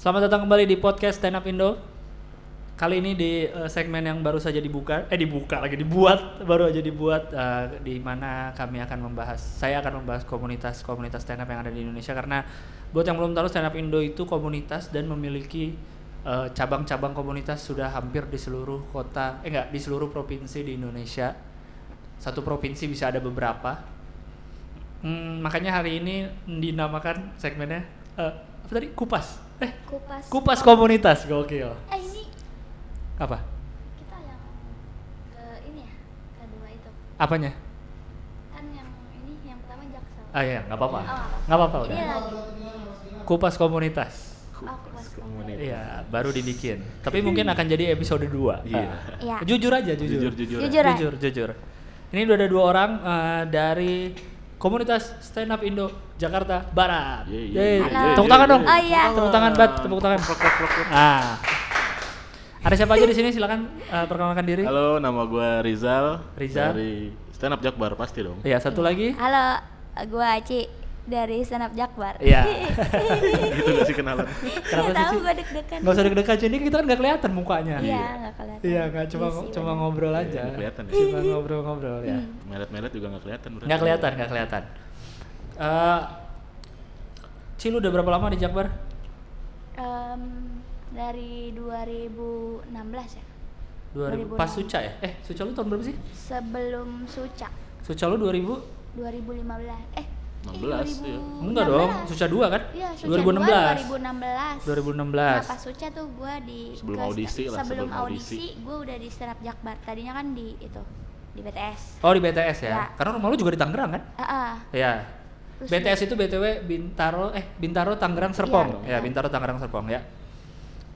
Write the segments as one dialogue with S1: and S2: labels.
S1: Selamat datang kembali di podcast Stand Up Indo. Kali ini di eh, segmen yang baru saja dibuka, eh dibuka lagi dibuat, baru aja dibuat eh, di mana kami akan membahas, saya akan membahas komunitas-komunitas stand up yang ada di Indonesia karena buat yang belum tahu stand up Indo itu komunitas dan memiliki eh, cabang-cabang komunitas sudah hampir di seluruh kota, eh enggak di seluruh provinsi di Indonesia. Satu provinsi bisa ada beberapa. Hmm, makanya hari ini dinamakan segmennya eh, apa tadi kupas, eh
S2: Kupas.
S1: kupas komunitas gokil.
S2: Eh ini
S1: Apa?
S2: kita yang ke ini ya kedua itu
S1: Apanya?
S2: kan yang ini yang pertama jaksel.
S1: Ah ya, nggak apa-apa.
S2: Oh, nggak apa-apa.
S1: Udah.
S2: Ini lagi.
S1: Kupas komunitas.
S2: Oh, kupas
S3: komunitas.
S1: Iya, baru dibikin. Tapi mungkin akan jadi episode 2.
S3: Iya.
S2: Iya.
S1: Jujur aja, jujur.
S3: Jujur, jujur.
S2: Jujur. aja.
S1: jujur, jujur. Ini udah ada dua orang eh, dari komunitas stand up Indo Jakarta Barat.
S3: Yeay.
S1: yeay,
S2: Halo.
S1: Tepuk tangan dong.
S2: Oh, iya.
S1: Tepuk tangan, Bat. Tepuk tangan. Ah. Ada siapa aja di sini? Silakan eh, perkenalkan diri.
S3: Halo, nama gue Rizal.
S1: Rizal.
S3: Dari Stand Up Jakbar pasti dong.
S1: Iya, satu lagi.
S2: Halo, gua Aci dari Stand Up Jakbar.
S1: Iya.
S3: gitu gak sih kenalan?
S1: Kenapa sih,
S2: tahu gua deg-degan.
S1: Nggak usah deg-degan ini kita kan nggak kelihatan mukanya.
S2: Iya, nggak kelihatan.
S1: Iya, nggak cuma cuma ngobrol
S3: Iya,
S1: aja.
S3: nggak kelihatan ya.
S1: Cuma ngobrol-ngobrol ya.
S3: Melet-melet juga gak kelihatan. berarti.
S1: Nggak kelihatan, nggak kelihatan. Eh, Ci, lu udah berapa lama di Jakbar?
S2: Em, dari 2016 ya.
S1: 2000 pas Suca ya? Eh, Suca lu tahun berapa sih?
S2: Sebelum Suca
S1: Suca lu 2000?
S2: 2015. Eh,
S3: 16, iya.
S1: Enggak dong, Suca 2 kan?
S2: Iya, Suca
S1: 2016.
S2: 2016.
S1: 2016.
S2: Nah, pas Suca tuh gua di
S3: Sebelum
S2: ke-
S3: audisi lah,
S2: sebelum,
S3: sebelum audisi.
S2: audisi, gua udah di up Jakbar. Tadinya kan di itu di BTS.
S1: Oh, di BTS ya.
S2: Ya.
S1: Karena rumah lu juga di Tangerang kan?
S2: Ah, ah.
S1: Iya.
S2: Terus
S1: BTS itu BTW Bintaro eh Bintaro Tangerang Serpong.
S2: Iya.
S1: Ya, Bintaro Tangerang Serpong ya.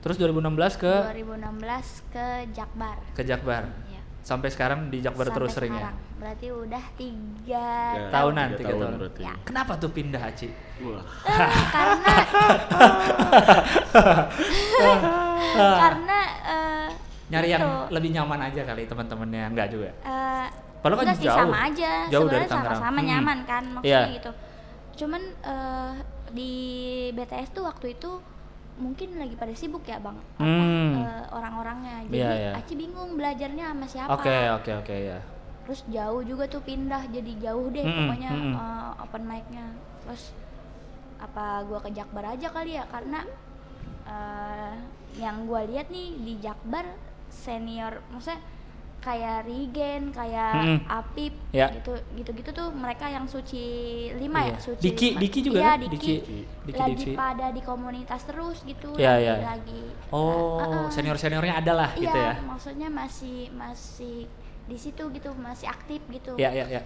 S1: Terus 2016 ke
S2: 2016 ke Jakbar.
S1: ke Jakbar.
S2: Iya.
S1: Sampai sekarang di Jakbar
S2: Sampai
S1: terus sering ya.
S2: sekarang. Berarti udah tiga
S3: Ya,
S1: Tahunan,
S3: tiga
S1: tiga
S3: tahun
S1: tahun.
S3: berarti.
S2: Ya.
S1: Kenapa tuh pindah Aci?
S3: Wah,
S2: Eh, karena karena eh,
S1: Nyari yang
S2: itu,
S1: lebih nyaman aja kali teman-temannya enggak juga.
S2: eh,
S1: Padahal kan
S2: sih,
S1: jauh.
S2: sama aja
S1: Jauh dari
S2: sebenarnya
S1: Tangerang.
S2: sama-sama
S1: Hmm.
S2: nyaman kan maksudnya
S1: Iya.
S2: gitu cuman eh, di BTS tuh waktu itu mungkin lagi pada sibuk ya bang apa,
S1: Hmm.
S2: eh, orang-orangnya jadi
S1: Iya, iya.
S2: Aci bingung belajarnya sama siapa
S1: Oke, oke, oke ya.
S2: terus jauh juga tuh pindah jadi jauh deh
S1: Mm-mm,
S2: pokoknya
S1: mm-mm.
S2: eh, open mic-nya terus apa gua ke Jakbar aja kali ya karena eh, yang gua lihat nih di Jakbar senior maksudnya kayak Rigen kayak
S1: Mm-mm.
S2: Apip
S1: Ya.
S2: gitu gitu gitu tuh mereka yang suci lima
S1: Iya.
S2: ya suci
S1: Diki,
S2: lima.
S1: Diki juga
S2: iya,
S1: kan?
S2: Diki,
S1: Diki, Diki,
S2: lagi
S1: Diki.
S2: pada di komunitas terus gitu
S1: Iya,
S2: lagi,
S1: iya.
S2: lagi
S1: Oh,
S2: eh, eh.
S1: senior-seniornya ada lah
S2: iya,
S1: gitu ya.
S2: maksudnya masih masih di situ gitu masih aktif gitu
S1: Iya, iya, iya.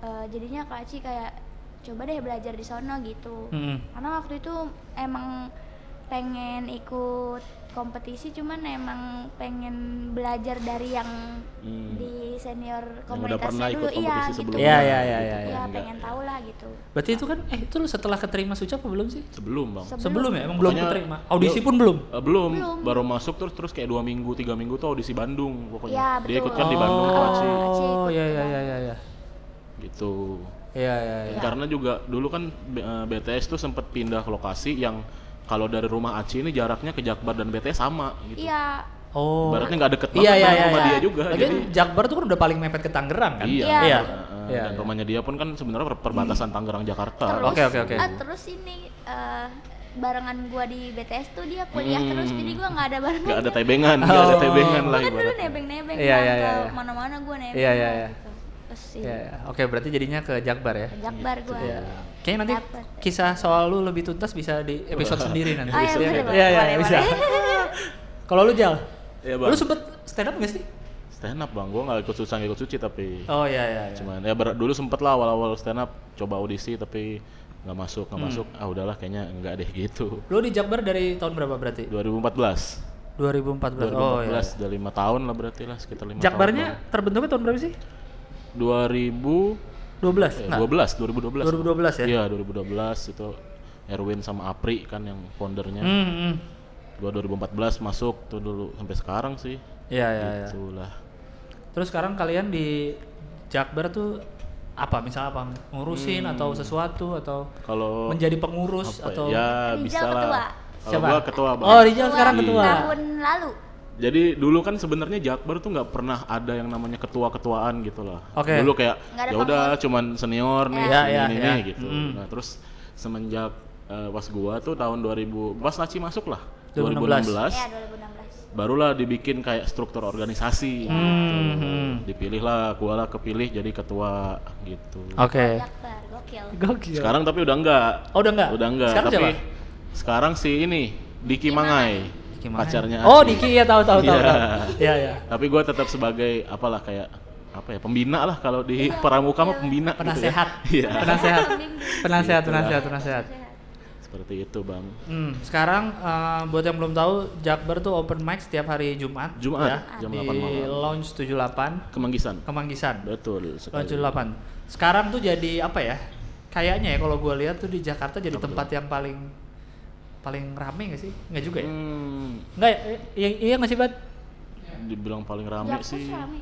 S2: Eh, jadinya Kak Aci kayak coba deh belajar di sono gitu
S1: Mm-mm.
S2: karena waktu itu emang pengen ikut kompetisi cuman emang pengen belajar dari yang
S3: Hmm.
S2: di senior komunitasnya
S3: pernah ikut
S2: dulu iya
S3: kompetisi
S2: gitu
S3: sebelumnya.
S1: Iya, iya, iya, iya,
S2: Iya,
S3: iya.
S2: pengen tahu lah gitu
S1: Berarti itu kan eh itu lu setelah keterima Suca apa belum sih?
S3: sebelum bang.
S2: Sebelum.
S1: Sebelum ya, emang belum keterima. Audisi pun belum.
S3: Eh, belum,
S2: Belum.
S3: baru masuk terus terus kayak dua minggu tiga minggu tuh audisi Bandung pokoknya.
S2: Iya,
S3: Dia ikut kan di Bandung Aci.
S1: Oh,
S2: ikut
S1: iya iya iya
S2: Bandung.
S1: iya iya.
S3: gitu.
S1: Iya iya iya.
S3: Karena juga dulu kan B- eh, BTS tuh sempat pindah ke lokasi yang kalau dari rumah Aci ini jaraknya ke Jakbar dan BTS sama gitu.
S2: iya
S1: Oh.
S3: Ibaratnya nggak deket
S1: Iya
S3: banget
S1: iya
S3: sama
S1: iya.
S3: rumah
S1: iya.
S3: dia juga.
S1: Lagian
S3: Jadi
S1: Jakbar tuh kan udah paling mepet ke Tangerang kan?
S3: iya.
S2: Iya.
S1: Iya.
S3: Eh,
S1: Iya,
S3: dan
S1: iya.
S3: rumahnya dia pun kan sebenarnya per- perbatasan Tangerang Jakarta.
S2: terus
S1: Oke, oke, oke.
S2: ah, terus ini eh, barengan gua di BTS tuh dia kuliah
S3: Hmm.
S2: terus jadi gua nggak ada barengan
S3: Gak ada tebengan, gak ada
S1: Oh.
S3: tebengan lah
S2: kan dulu nebeng-nebeng
S1: Iya,
S2: kan,
S1: iya,
S2: ke
S1: iya, iya.
S2: mana-mana gua nebeng
S1: Iya, iya, iya.
S2: gitu. terus sih
S1: Iya iya. Oke, berarti jadinya ke Jakbar ya.
S2: ke Jakbar gua
S1: Iya. Kayaknya nanti
S2: Dapet.
S1: kisah soal lu lebih tuntas bisa di episode sendiri nanti.
S2: Oh, iya, boleh,
S1: Iya iya
S2: boleh,
S1: bisa. Kalau lu Jal,
S3: Iya bang.
S1: lu sempet stand up gak sih?
S3: Stand up bang, gue gak ikut susah gak ikut suci tapi
S1: Oh iya iya. iya.
S3: cuman ya ber- dulu sempet lah awal-awal stand up coba audisi tapi nggak masuk
S1: Hmm.
S3: nggak masuk ah udahlah kayaknya nggak deh gitu
S1: Lu di Jakbar dari tahun berapa berarti?
S3: 2014
S1: 2014.
S3: 2014
S1: Oh iya.
S3: udah lima tahun lah berarti lah sekitar lima
S1: Jakbarnya terbentuknya tahun berapa sih?
S3: tahun 2000
S1: 12.
S3: eh,
S1: Nggak.
S3: 12 2012
S1: 2012 ya?
S3: iya 2012 itu Erwin sama Apri kan yang foundernya
S1: Hmm, hmm.
S3: gua 2014 masuk tuh dulu sampai sekarang sih
S1: Iya iya iya.
S3: itulah
S1: Terus sekarang kalian di Jakbar tuh apa misal apa ngurusin atau sesuatu atau
S3: kalau
S1: menjadi pengurus
S3: apa ya,
S1: atau
S3: ya bisa
S2: ketua.
S3: lah Kalau
S1: Siapa?
S3: gua ketua bang.
S1: Oh, Rijal sekarang
S3: Iya.
S1: ketua.
S2: tahun lalu
S3: Jadi dulu kan sebenarnya Jakbar tuh nggak pernah ada yang namanya ketua-ketuaan gitu lah.
S1: Oke.
S3: Dulu kayak ya udah cuman senior nih,
S1: Iya,
S3: ini ini
S1: iya.
S3: nih gitu.
S1: Mm.
S3: Nah, terus semenjak eh, pas gua tuh tahun 2000 pas Naci masuk lah
S1: 2016.
S3: 2016,
S2: ya 2016
S3: barulah dibikin kayak struktur organisasi.
S1: Hmm, hmm.
S3: Dipilih lah, gua lah kepilih jadi ketua gitu.
S1: Oke.
S2: Jakbar gokil
S1: Gokil.
S3: Sekarang tapi udah enggak.
S1: Oh, udah enggak?
S3: Udah enggak.
S1: Sekarang
S3: tapi
S1: siapa?
S3: sekarang si ini Diki Mangai,
S1: Diki Mangai.
S3: pacarnya.
S1: Oh. Diki ya tahu tahu tahu.
S3: Iya.
S1: Iya, iya.
S3: Tapi gue tetap sebagai apalah kayak apa ya pembina lah kalau di pramuka mah pembina gitu ya.
S1: Penasehat.
S3: Iya.
S1: Penasehat.
S2: Pembimbing.
S1: Penasehat,
S3: Gitu
S1: penasehat,
S3: lah.
S1: penasehat.
S3: Seperti itu bang.
S1: Hmm, sekarang eh, buat yang belum tahu, Jakbar tuh open mic setiap hari Jumat.
S3: Jumat,
S1: ya,
S3: jam
S1: di
S3: 8 malam.
S1: Lounge 78
S3: Kemanggisan.
S1: Kemanggisan.
S3: Betul
S1: Lounge
S3: sekali.
S1: 78. Sekarang tuh jadi apa ya? Kayaknya ya kalau gue lihat tuh di Jakarta jadi
S3: Apa
S1: tempat yang paling paling rame gak sih? Nggak juga ya?
S3: Hmm,
S1: Enggak ya? Iya, iya nggak sih, Bat?
S3: dibilang paling rame
S2: Jakpus
S3: sih.
S2: rame.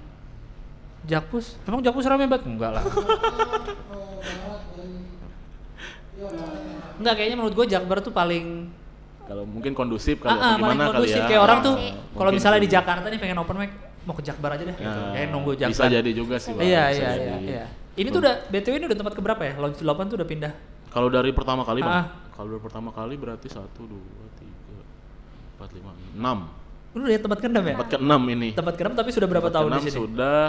S1: Jakpus? Emang Jakpus rame, Bat? Enggak lah. Enggak, kayaknya menurut gue Jakbar tuh paling
S3: Kalau mungkin kondusif kali
S1: Ah, ah, paling
S3: gimana kali
S1: kondusif
S3: ya.
S1: kayak orang tuh
S2: Iya
S1: kalau misalnya di. Jakarta nih pengen open mic mau ke Jakbar aja deh gitu.
S3: Nah,
S1: Kayak nunggu Jakbar.
S3: Bisa jadi juga sih. Bang.
S1: Iya, iya, iya, iya. Ini tuh udah BTW ini udah tempat keberapa ya? Launch 8 tuh udah pindah.
S3: Kalau dari pertama kali bang,
S1: Ah.
S3: kalau dari pertama kali berarti satu, dua, tiga, empat, lima, enam.
S1: Lu udah tempat keenam ya?
S3: Tempat ke enam ini.
S1: Tempat keenam tapi sudah berapa
S3: Tempat
S1: tahun di
S3: keenam
S1: sini?
S3: Sudah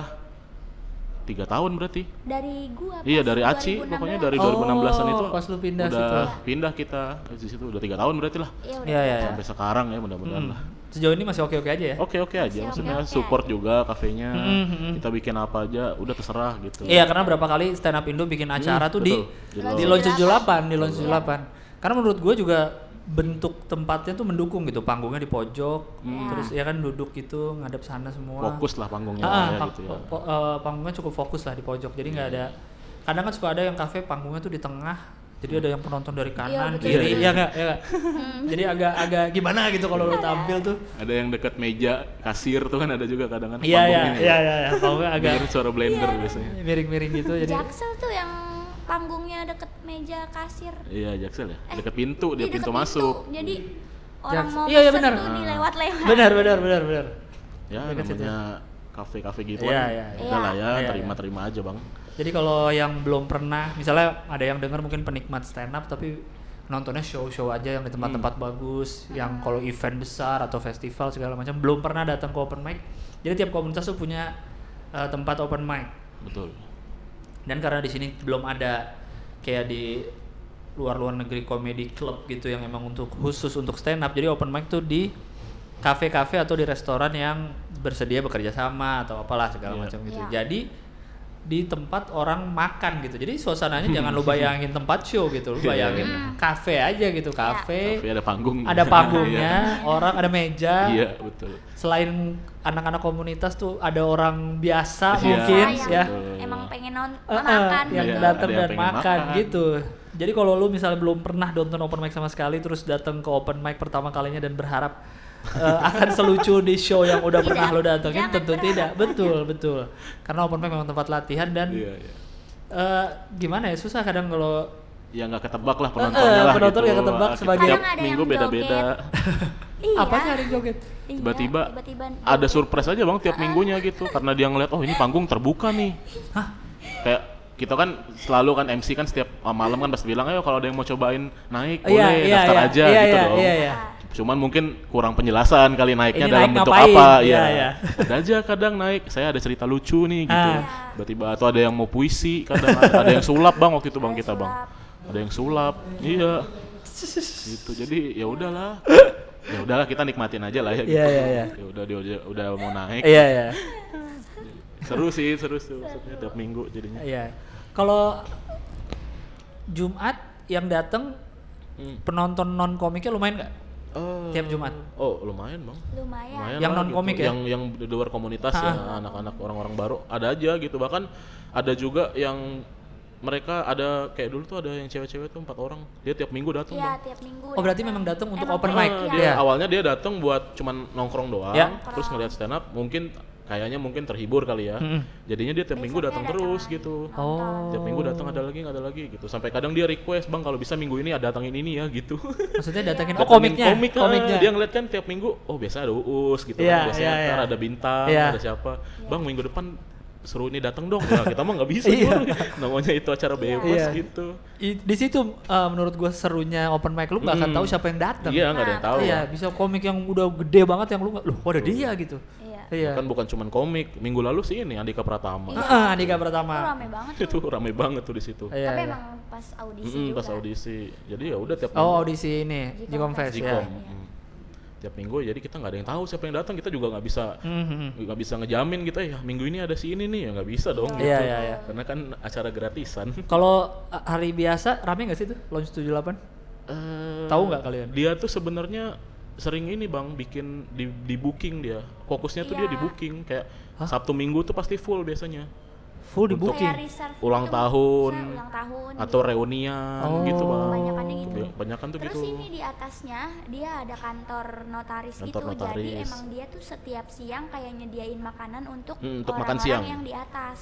S3: tiga tahun berarti.
S2: Dari gua
S3: Iya
S2: pas
S3: dari Aci
S2: 2016.
S3: pokoknya dari
S1: Oh,
S3: 2016an itu
S1: pas lu pindah
S3: udah
S1: situ.
S3: pindah kita di situ udah tiga tahun berarti lah
S2: Iya udah.
S1: Iya, iya, iya.
S3: sampai sekarang ya mudah-mudahan
S1: Hmm.
S3: lah
S1: Sejauh ini masih oke-oke aja ya?
S3: oke oke aja
S2: Masih
S3: maksudnya
S2: oke-oke.
S3: support juga kafenya
S1: Hmm, hmm.
S3: kita bikin apa aja udah terserah gitu
S1: Iya, karena berapa kali stand up Indo bikin acara tuh di
S3: betul.
S1: di
S3: Di
S1: Launch 78,
S2: Launch
S1: di Launch 78. Karena menurut gue juga bentuk tempatnya tuh mendukung gitu, panggungnya di pojok,
S2: Hmm.
S1: terus ya kan duduk gitu ngadep sana semua.
S3: fokus lah panggungnya
S1: Ah,
S3: ya,
S1: pang-
S3: gitu ya
S1: po- eh, panggungnya cukup fokus lah di pojok, jadi nggak ada. Kadang kan suka ada yang kafe panggungnya tuh di tengah, jadi ada yang penonton dari kanan,
S2: betul.
S1: kiri,
S3: Iya,
S1: ya nggak, ya nggak. jadi agak-agak gimana gitu kalau lu tampil tuh.
S3: ada yang dekat meja kasir tuh kan ada juga kadang kan
S1: Iya iya
S3: panggungnya
S1: iya iya, iya. panggungnya agak
S3: suara blender biasanya
S1: miring-miring gitu, jadi.
S2: Jaksel tuh yang panggungnya deket meja kasir.
S3: iya jaksel ya
S2: Eh,
S3: dekat pintu dia
S2: Iya,
S3: pintu
S2: deket
S3: masuk
S2: Jadi orang
S1: Jaksel.
S2: mau
S1: Iya, iya, benar.
S2: tuh
S3: Ah.
S2: dilewat-lewat.
S1: Benar benar benar benar.
S3: ya
S1: situ.
S3: namanya kafe-kafe gitu
S1: Iya,
S3: kan
S1: iya,
S2: iya.
S3: udah lah ya
S1: Iya, iya.
S3: terima-terima aja bang
S1: Jadi kalau yang belum pernah, misalnya ada yang dengar mungkin penikmat stand up tapi nontonnya show-show aja yang di tempat-tempat
S3: Hmm.
S1: bagus, yang kalau event besar atau festival segala macam belum pernah datang ke open mic. Jadi tiap komunitas tuh punya uh, tempat open mic.
S3: betul
S1: Dan karena di sini belum ada kayak di luar-luar negeri komedi club gitu yang emang untuk khusus untuk stand up. Jadi open mic tuh di kafe-kafe atau di restoran yang bersedia bekerja sama atau apalah segala
S3: Iya.
S1: macam gitu.
S2: Iya.
S1: Jadi di tempat orang makan gitu. Jadi suasananya jangan lu bayangin tempat show gitu. Lu
S3: Iya,
S1: bayangin
S3: iya.
S1: kafe aja gitu, kafe.
S3: kafe ada panggung
S1: Ada panggungnya, orang ada meja.
S3: iya betul
S1: Selain anak-anak komunitas tuh ada orang biasa
S3: Iya.
S1: mungkin ya.
S3: Betul.
S2: emang pengen non
S1: eh,
S2: makan
S1: yang
S3: Iya,
S1: datang dan makan,
S3: makan.
S1: gitu. Jadi kalau lu misalnya belum pernah nonton open mic sama sekali terus datang ke open mic pertama kalinya dan berharap eh, akan selucu di show yang udah pernah
S2: Tidak,
S1: lu datengin
S2: jangan
S1: tentu
S2: berharap.
S1: tidak. Betul, betul. Karena open mic memang tempat latihan dan
S3: iya iya
S1: eh, gimana ya susah kadang kalau
S3: ya nggak ketebak lah
S1: Eh,
S3: penontonnya
S1: eh,
S3: lah
S1: penonton
S3: gitu.
S1: ketebak,
S3: Kita
S1: sebagian-
S3: tiap minggu beda-beda
S2: Iya.
S1: apa nyari joget.
S2: Iya,
S3: tiba-tiba
S2: tiba-tiba
S3: ada surprise aja bang tiap minggunya gitu karena dia ngeliat oh ini panggung terbuka nih
S1: Hah?
S3: kayak kita kan selalu kan MC kan setiap uh, malam kan pasti bilang ayo kalau ada yang mau cobain naik
S1: Iya,
S3: boleh
S1: iya,
S3: daftar
S1: iya,
S3: aja
S1: iya,
S3: gitu
S1: iya,
S3: dong
S1: iya, iya.
S3: cuman mungkin kurang penjelasan kali naiknya
S1: Ini
S3: dalam
S1: naik
S3: bentuk
S1: ngapain?
S3: apa ya
S1: iya.
S3: ada aja kadang naik saya ada cerita lucu nih gitu
S1: Ah.
S3: tiba-tiba atau ada yang mau puisi kadang ada, ada yang sulap bang waktu itu bang kita bang ada yang sulap iya gitu jadi ya udahlah ya udahlah kita nikmatin aja lah ya gitu.
S1: Iya, iya, iya.
S3: Ya udah dia udah, udah mau naik
S1: Iya, iya.
S3: seru sih seru sih maksudnya tiap minggu jadinya
S1: Iya. Kalau Jumat yang datang
S3: Hmm.
S1: penonton non komiknya lumayan nggak?
S3: Oh.
S1: Tiap Jumat.
S3: oh lumayan bang
S2: lumayan.
S1: Yang
S3: lah
S1: non-komik
S3: gitu.
S1: ya?
S3: yang yang di luar komunitas ya anak-anak orang-orang baru ada aja gitu bahkan ada juga yang mereka ada kayak dulu tuh ada yang cewek-cewek tuh empat orang dia tiap minggu datang
S2: Iya, tiap minggu.
S1: Oh, berarti
S2: datang.
S1: memang datang untuk
S2: Emang
S1: open mic,
S2: iya.
S3: dia
S1: Iya.
S3: awalnya dia datang buat cuman nongkrong doang
S1: Ya.
S3: terus ngeliat stand up mungkin kayaknya mungkin terhibur kali ya.
S1: Mm-mm.
S3: Jadinya dia tiap minggu datang terus
S2: lagi,
S3: gitu.
S1: Oh.
S3: Tiap minggu datang ada lagi, nggak ada lagi gitu. Sampai kadang dia request, "Bang, kalau bisa minggu ini ada datangin ini ya." gitu.
S1: Maksudnya datengin oh
S3: Datangin
S1: komiknya,
S3: komik, ah.
S1: komiknya.
S3: Dia ngeliat kan tiap minggu, oh biasa ada Uus gitu
S1: Iya,
S3: kan. Biasanya
S1: iya,
S3: ntar
S1: iya.
S3: ada Bintang,
S1: Iya.
S3: ada siapa. Bang, minggu depan seru ini datang dong. Ya, kita mah nggak bisa
S1: Iya.
S3: Namanya itu acara bebas
S1: Iya.
S3: gitu.
S1: I- di situ uh, menurut gue serunya open mic lu nggak akan
S3: Mm.
S1: tahu siapa yang datang.
S3: Iya, nggak ada yang tahu.
S1: Iya, bisa komik yang udah gede banget yang lu nggak, loh, ada dia gitu.
S2: Iya.
S1: Iya.
S3: Kan bukan cuman komik. Minggu lalu sih ini Andika Pratama.
S2: Iya.
S1: Ah, Andika
S2: Itu
S1: Pratama.
S2: rame banget
S3: itu
S2: tuh.
S3: rame banget tuh di situ.
S1: Iya,
S2: Tapi
S1: iya.
S2: emang pas audisi
S3: Mm-mm,
S2: juga.
S3: pas audisi. Jadi ya udah tiap
S1: Oh, audisi ini,
S2: Jikom
S1: Jikom Fest
S2: Fest.
S1: ya.
S3: Tiap minggu jadi kita nggak ada yang tahu siapa yang datang. Kita juga nggak bisa
S1: Mhm.
S3: nggak bisa ngejamin gitu ya minggu ini ada si ini nih ya nggak bisa dong gitu.
S1: Iya, iya, iya.
S3: Karena kan acara gratisan.
S1: Kalau uh, hari biasa rame nggak sih tuh launch 78?
S3: Eh,
S1: Tahu nggak kalian?
S3: Dia tuh sebenarnya sering ini bang bikin di, di booking dia. Fokusnya tuh dia di
S2: Iya.
S3: booking kayak Sabtu Minggu tuh pasti full biasanya.
S1: Full di
S3: Untuk-
S1: booking.
S2: Reserve
S3: Ulang
S2: gitu,
S3: tahun,
S2: ulang tahun
S3: Atau
S2: gitu.
S3: reunian
S1: Oh.
S3: gitu bang.
S2: Kebanyakannya gitu.
S3: Kebanyakan tuh
S2: Terus
S3: gitu.
S2: ini di atasnya dia ada kantor notaris
S3: Kantor
S2: gitu. Jadi
S3: notaris.
S2: emang dia tuh setiap siang kayak nyediain makanan untuk
S3: Hmm, untuk makan
S2: orang-orang
S3: siang.
S2: yang di atas.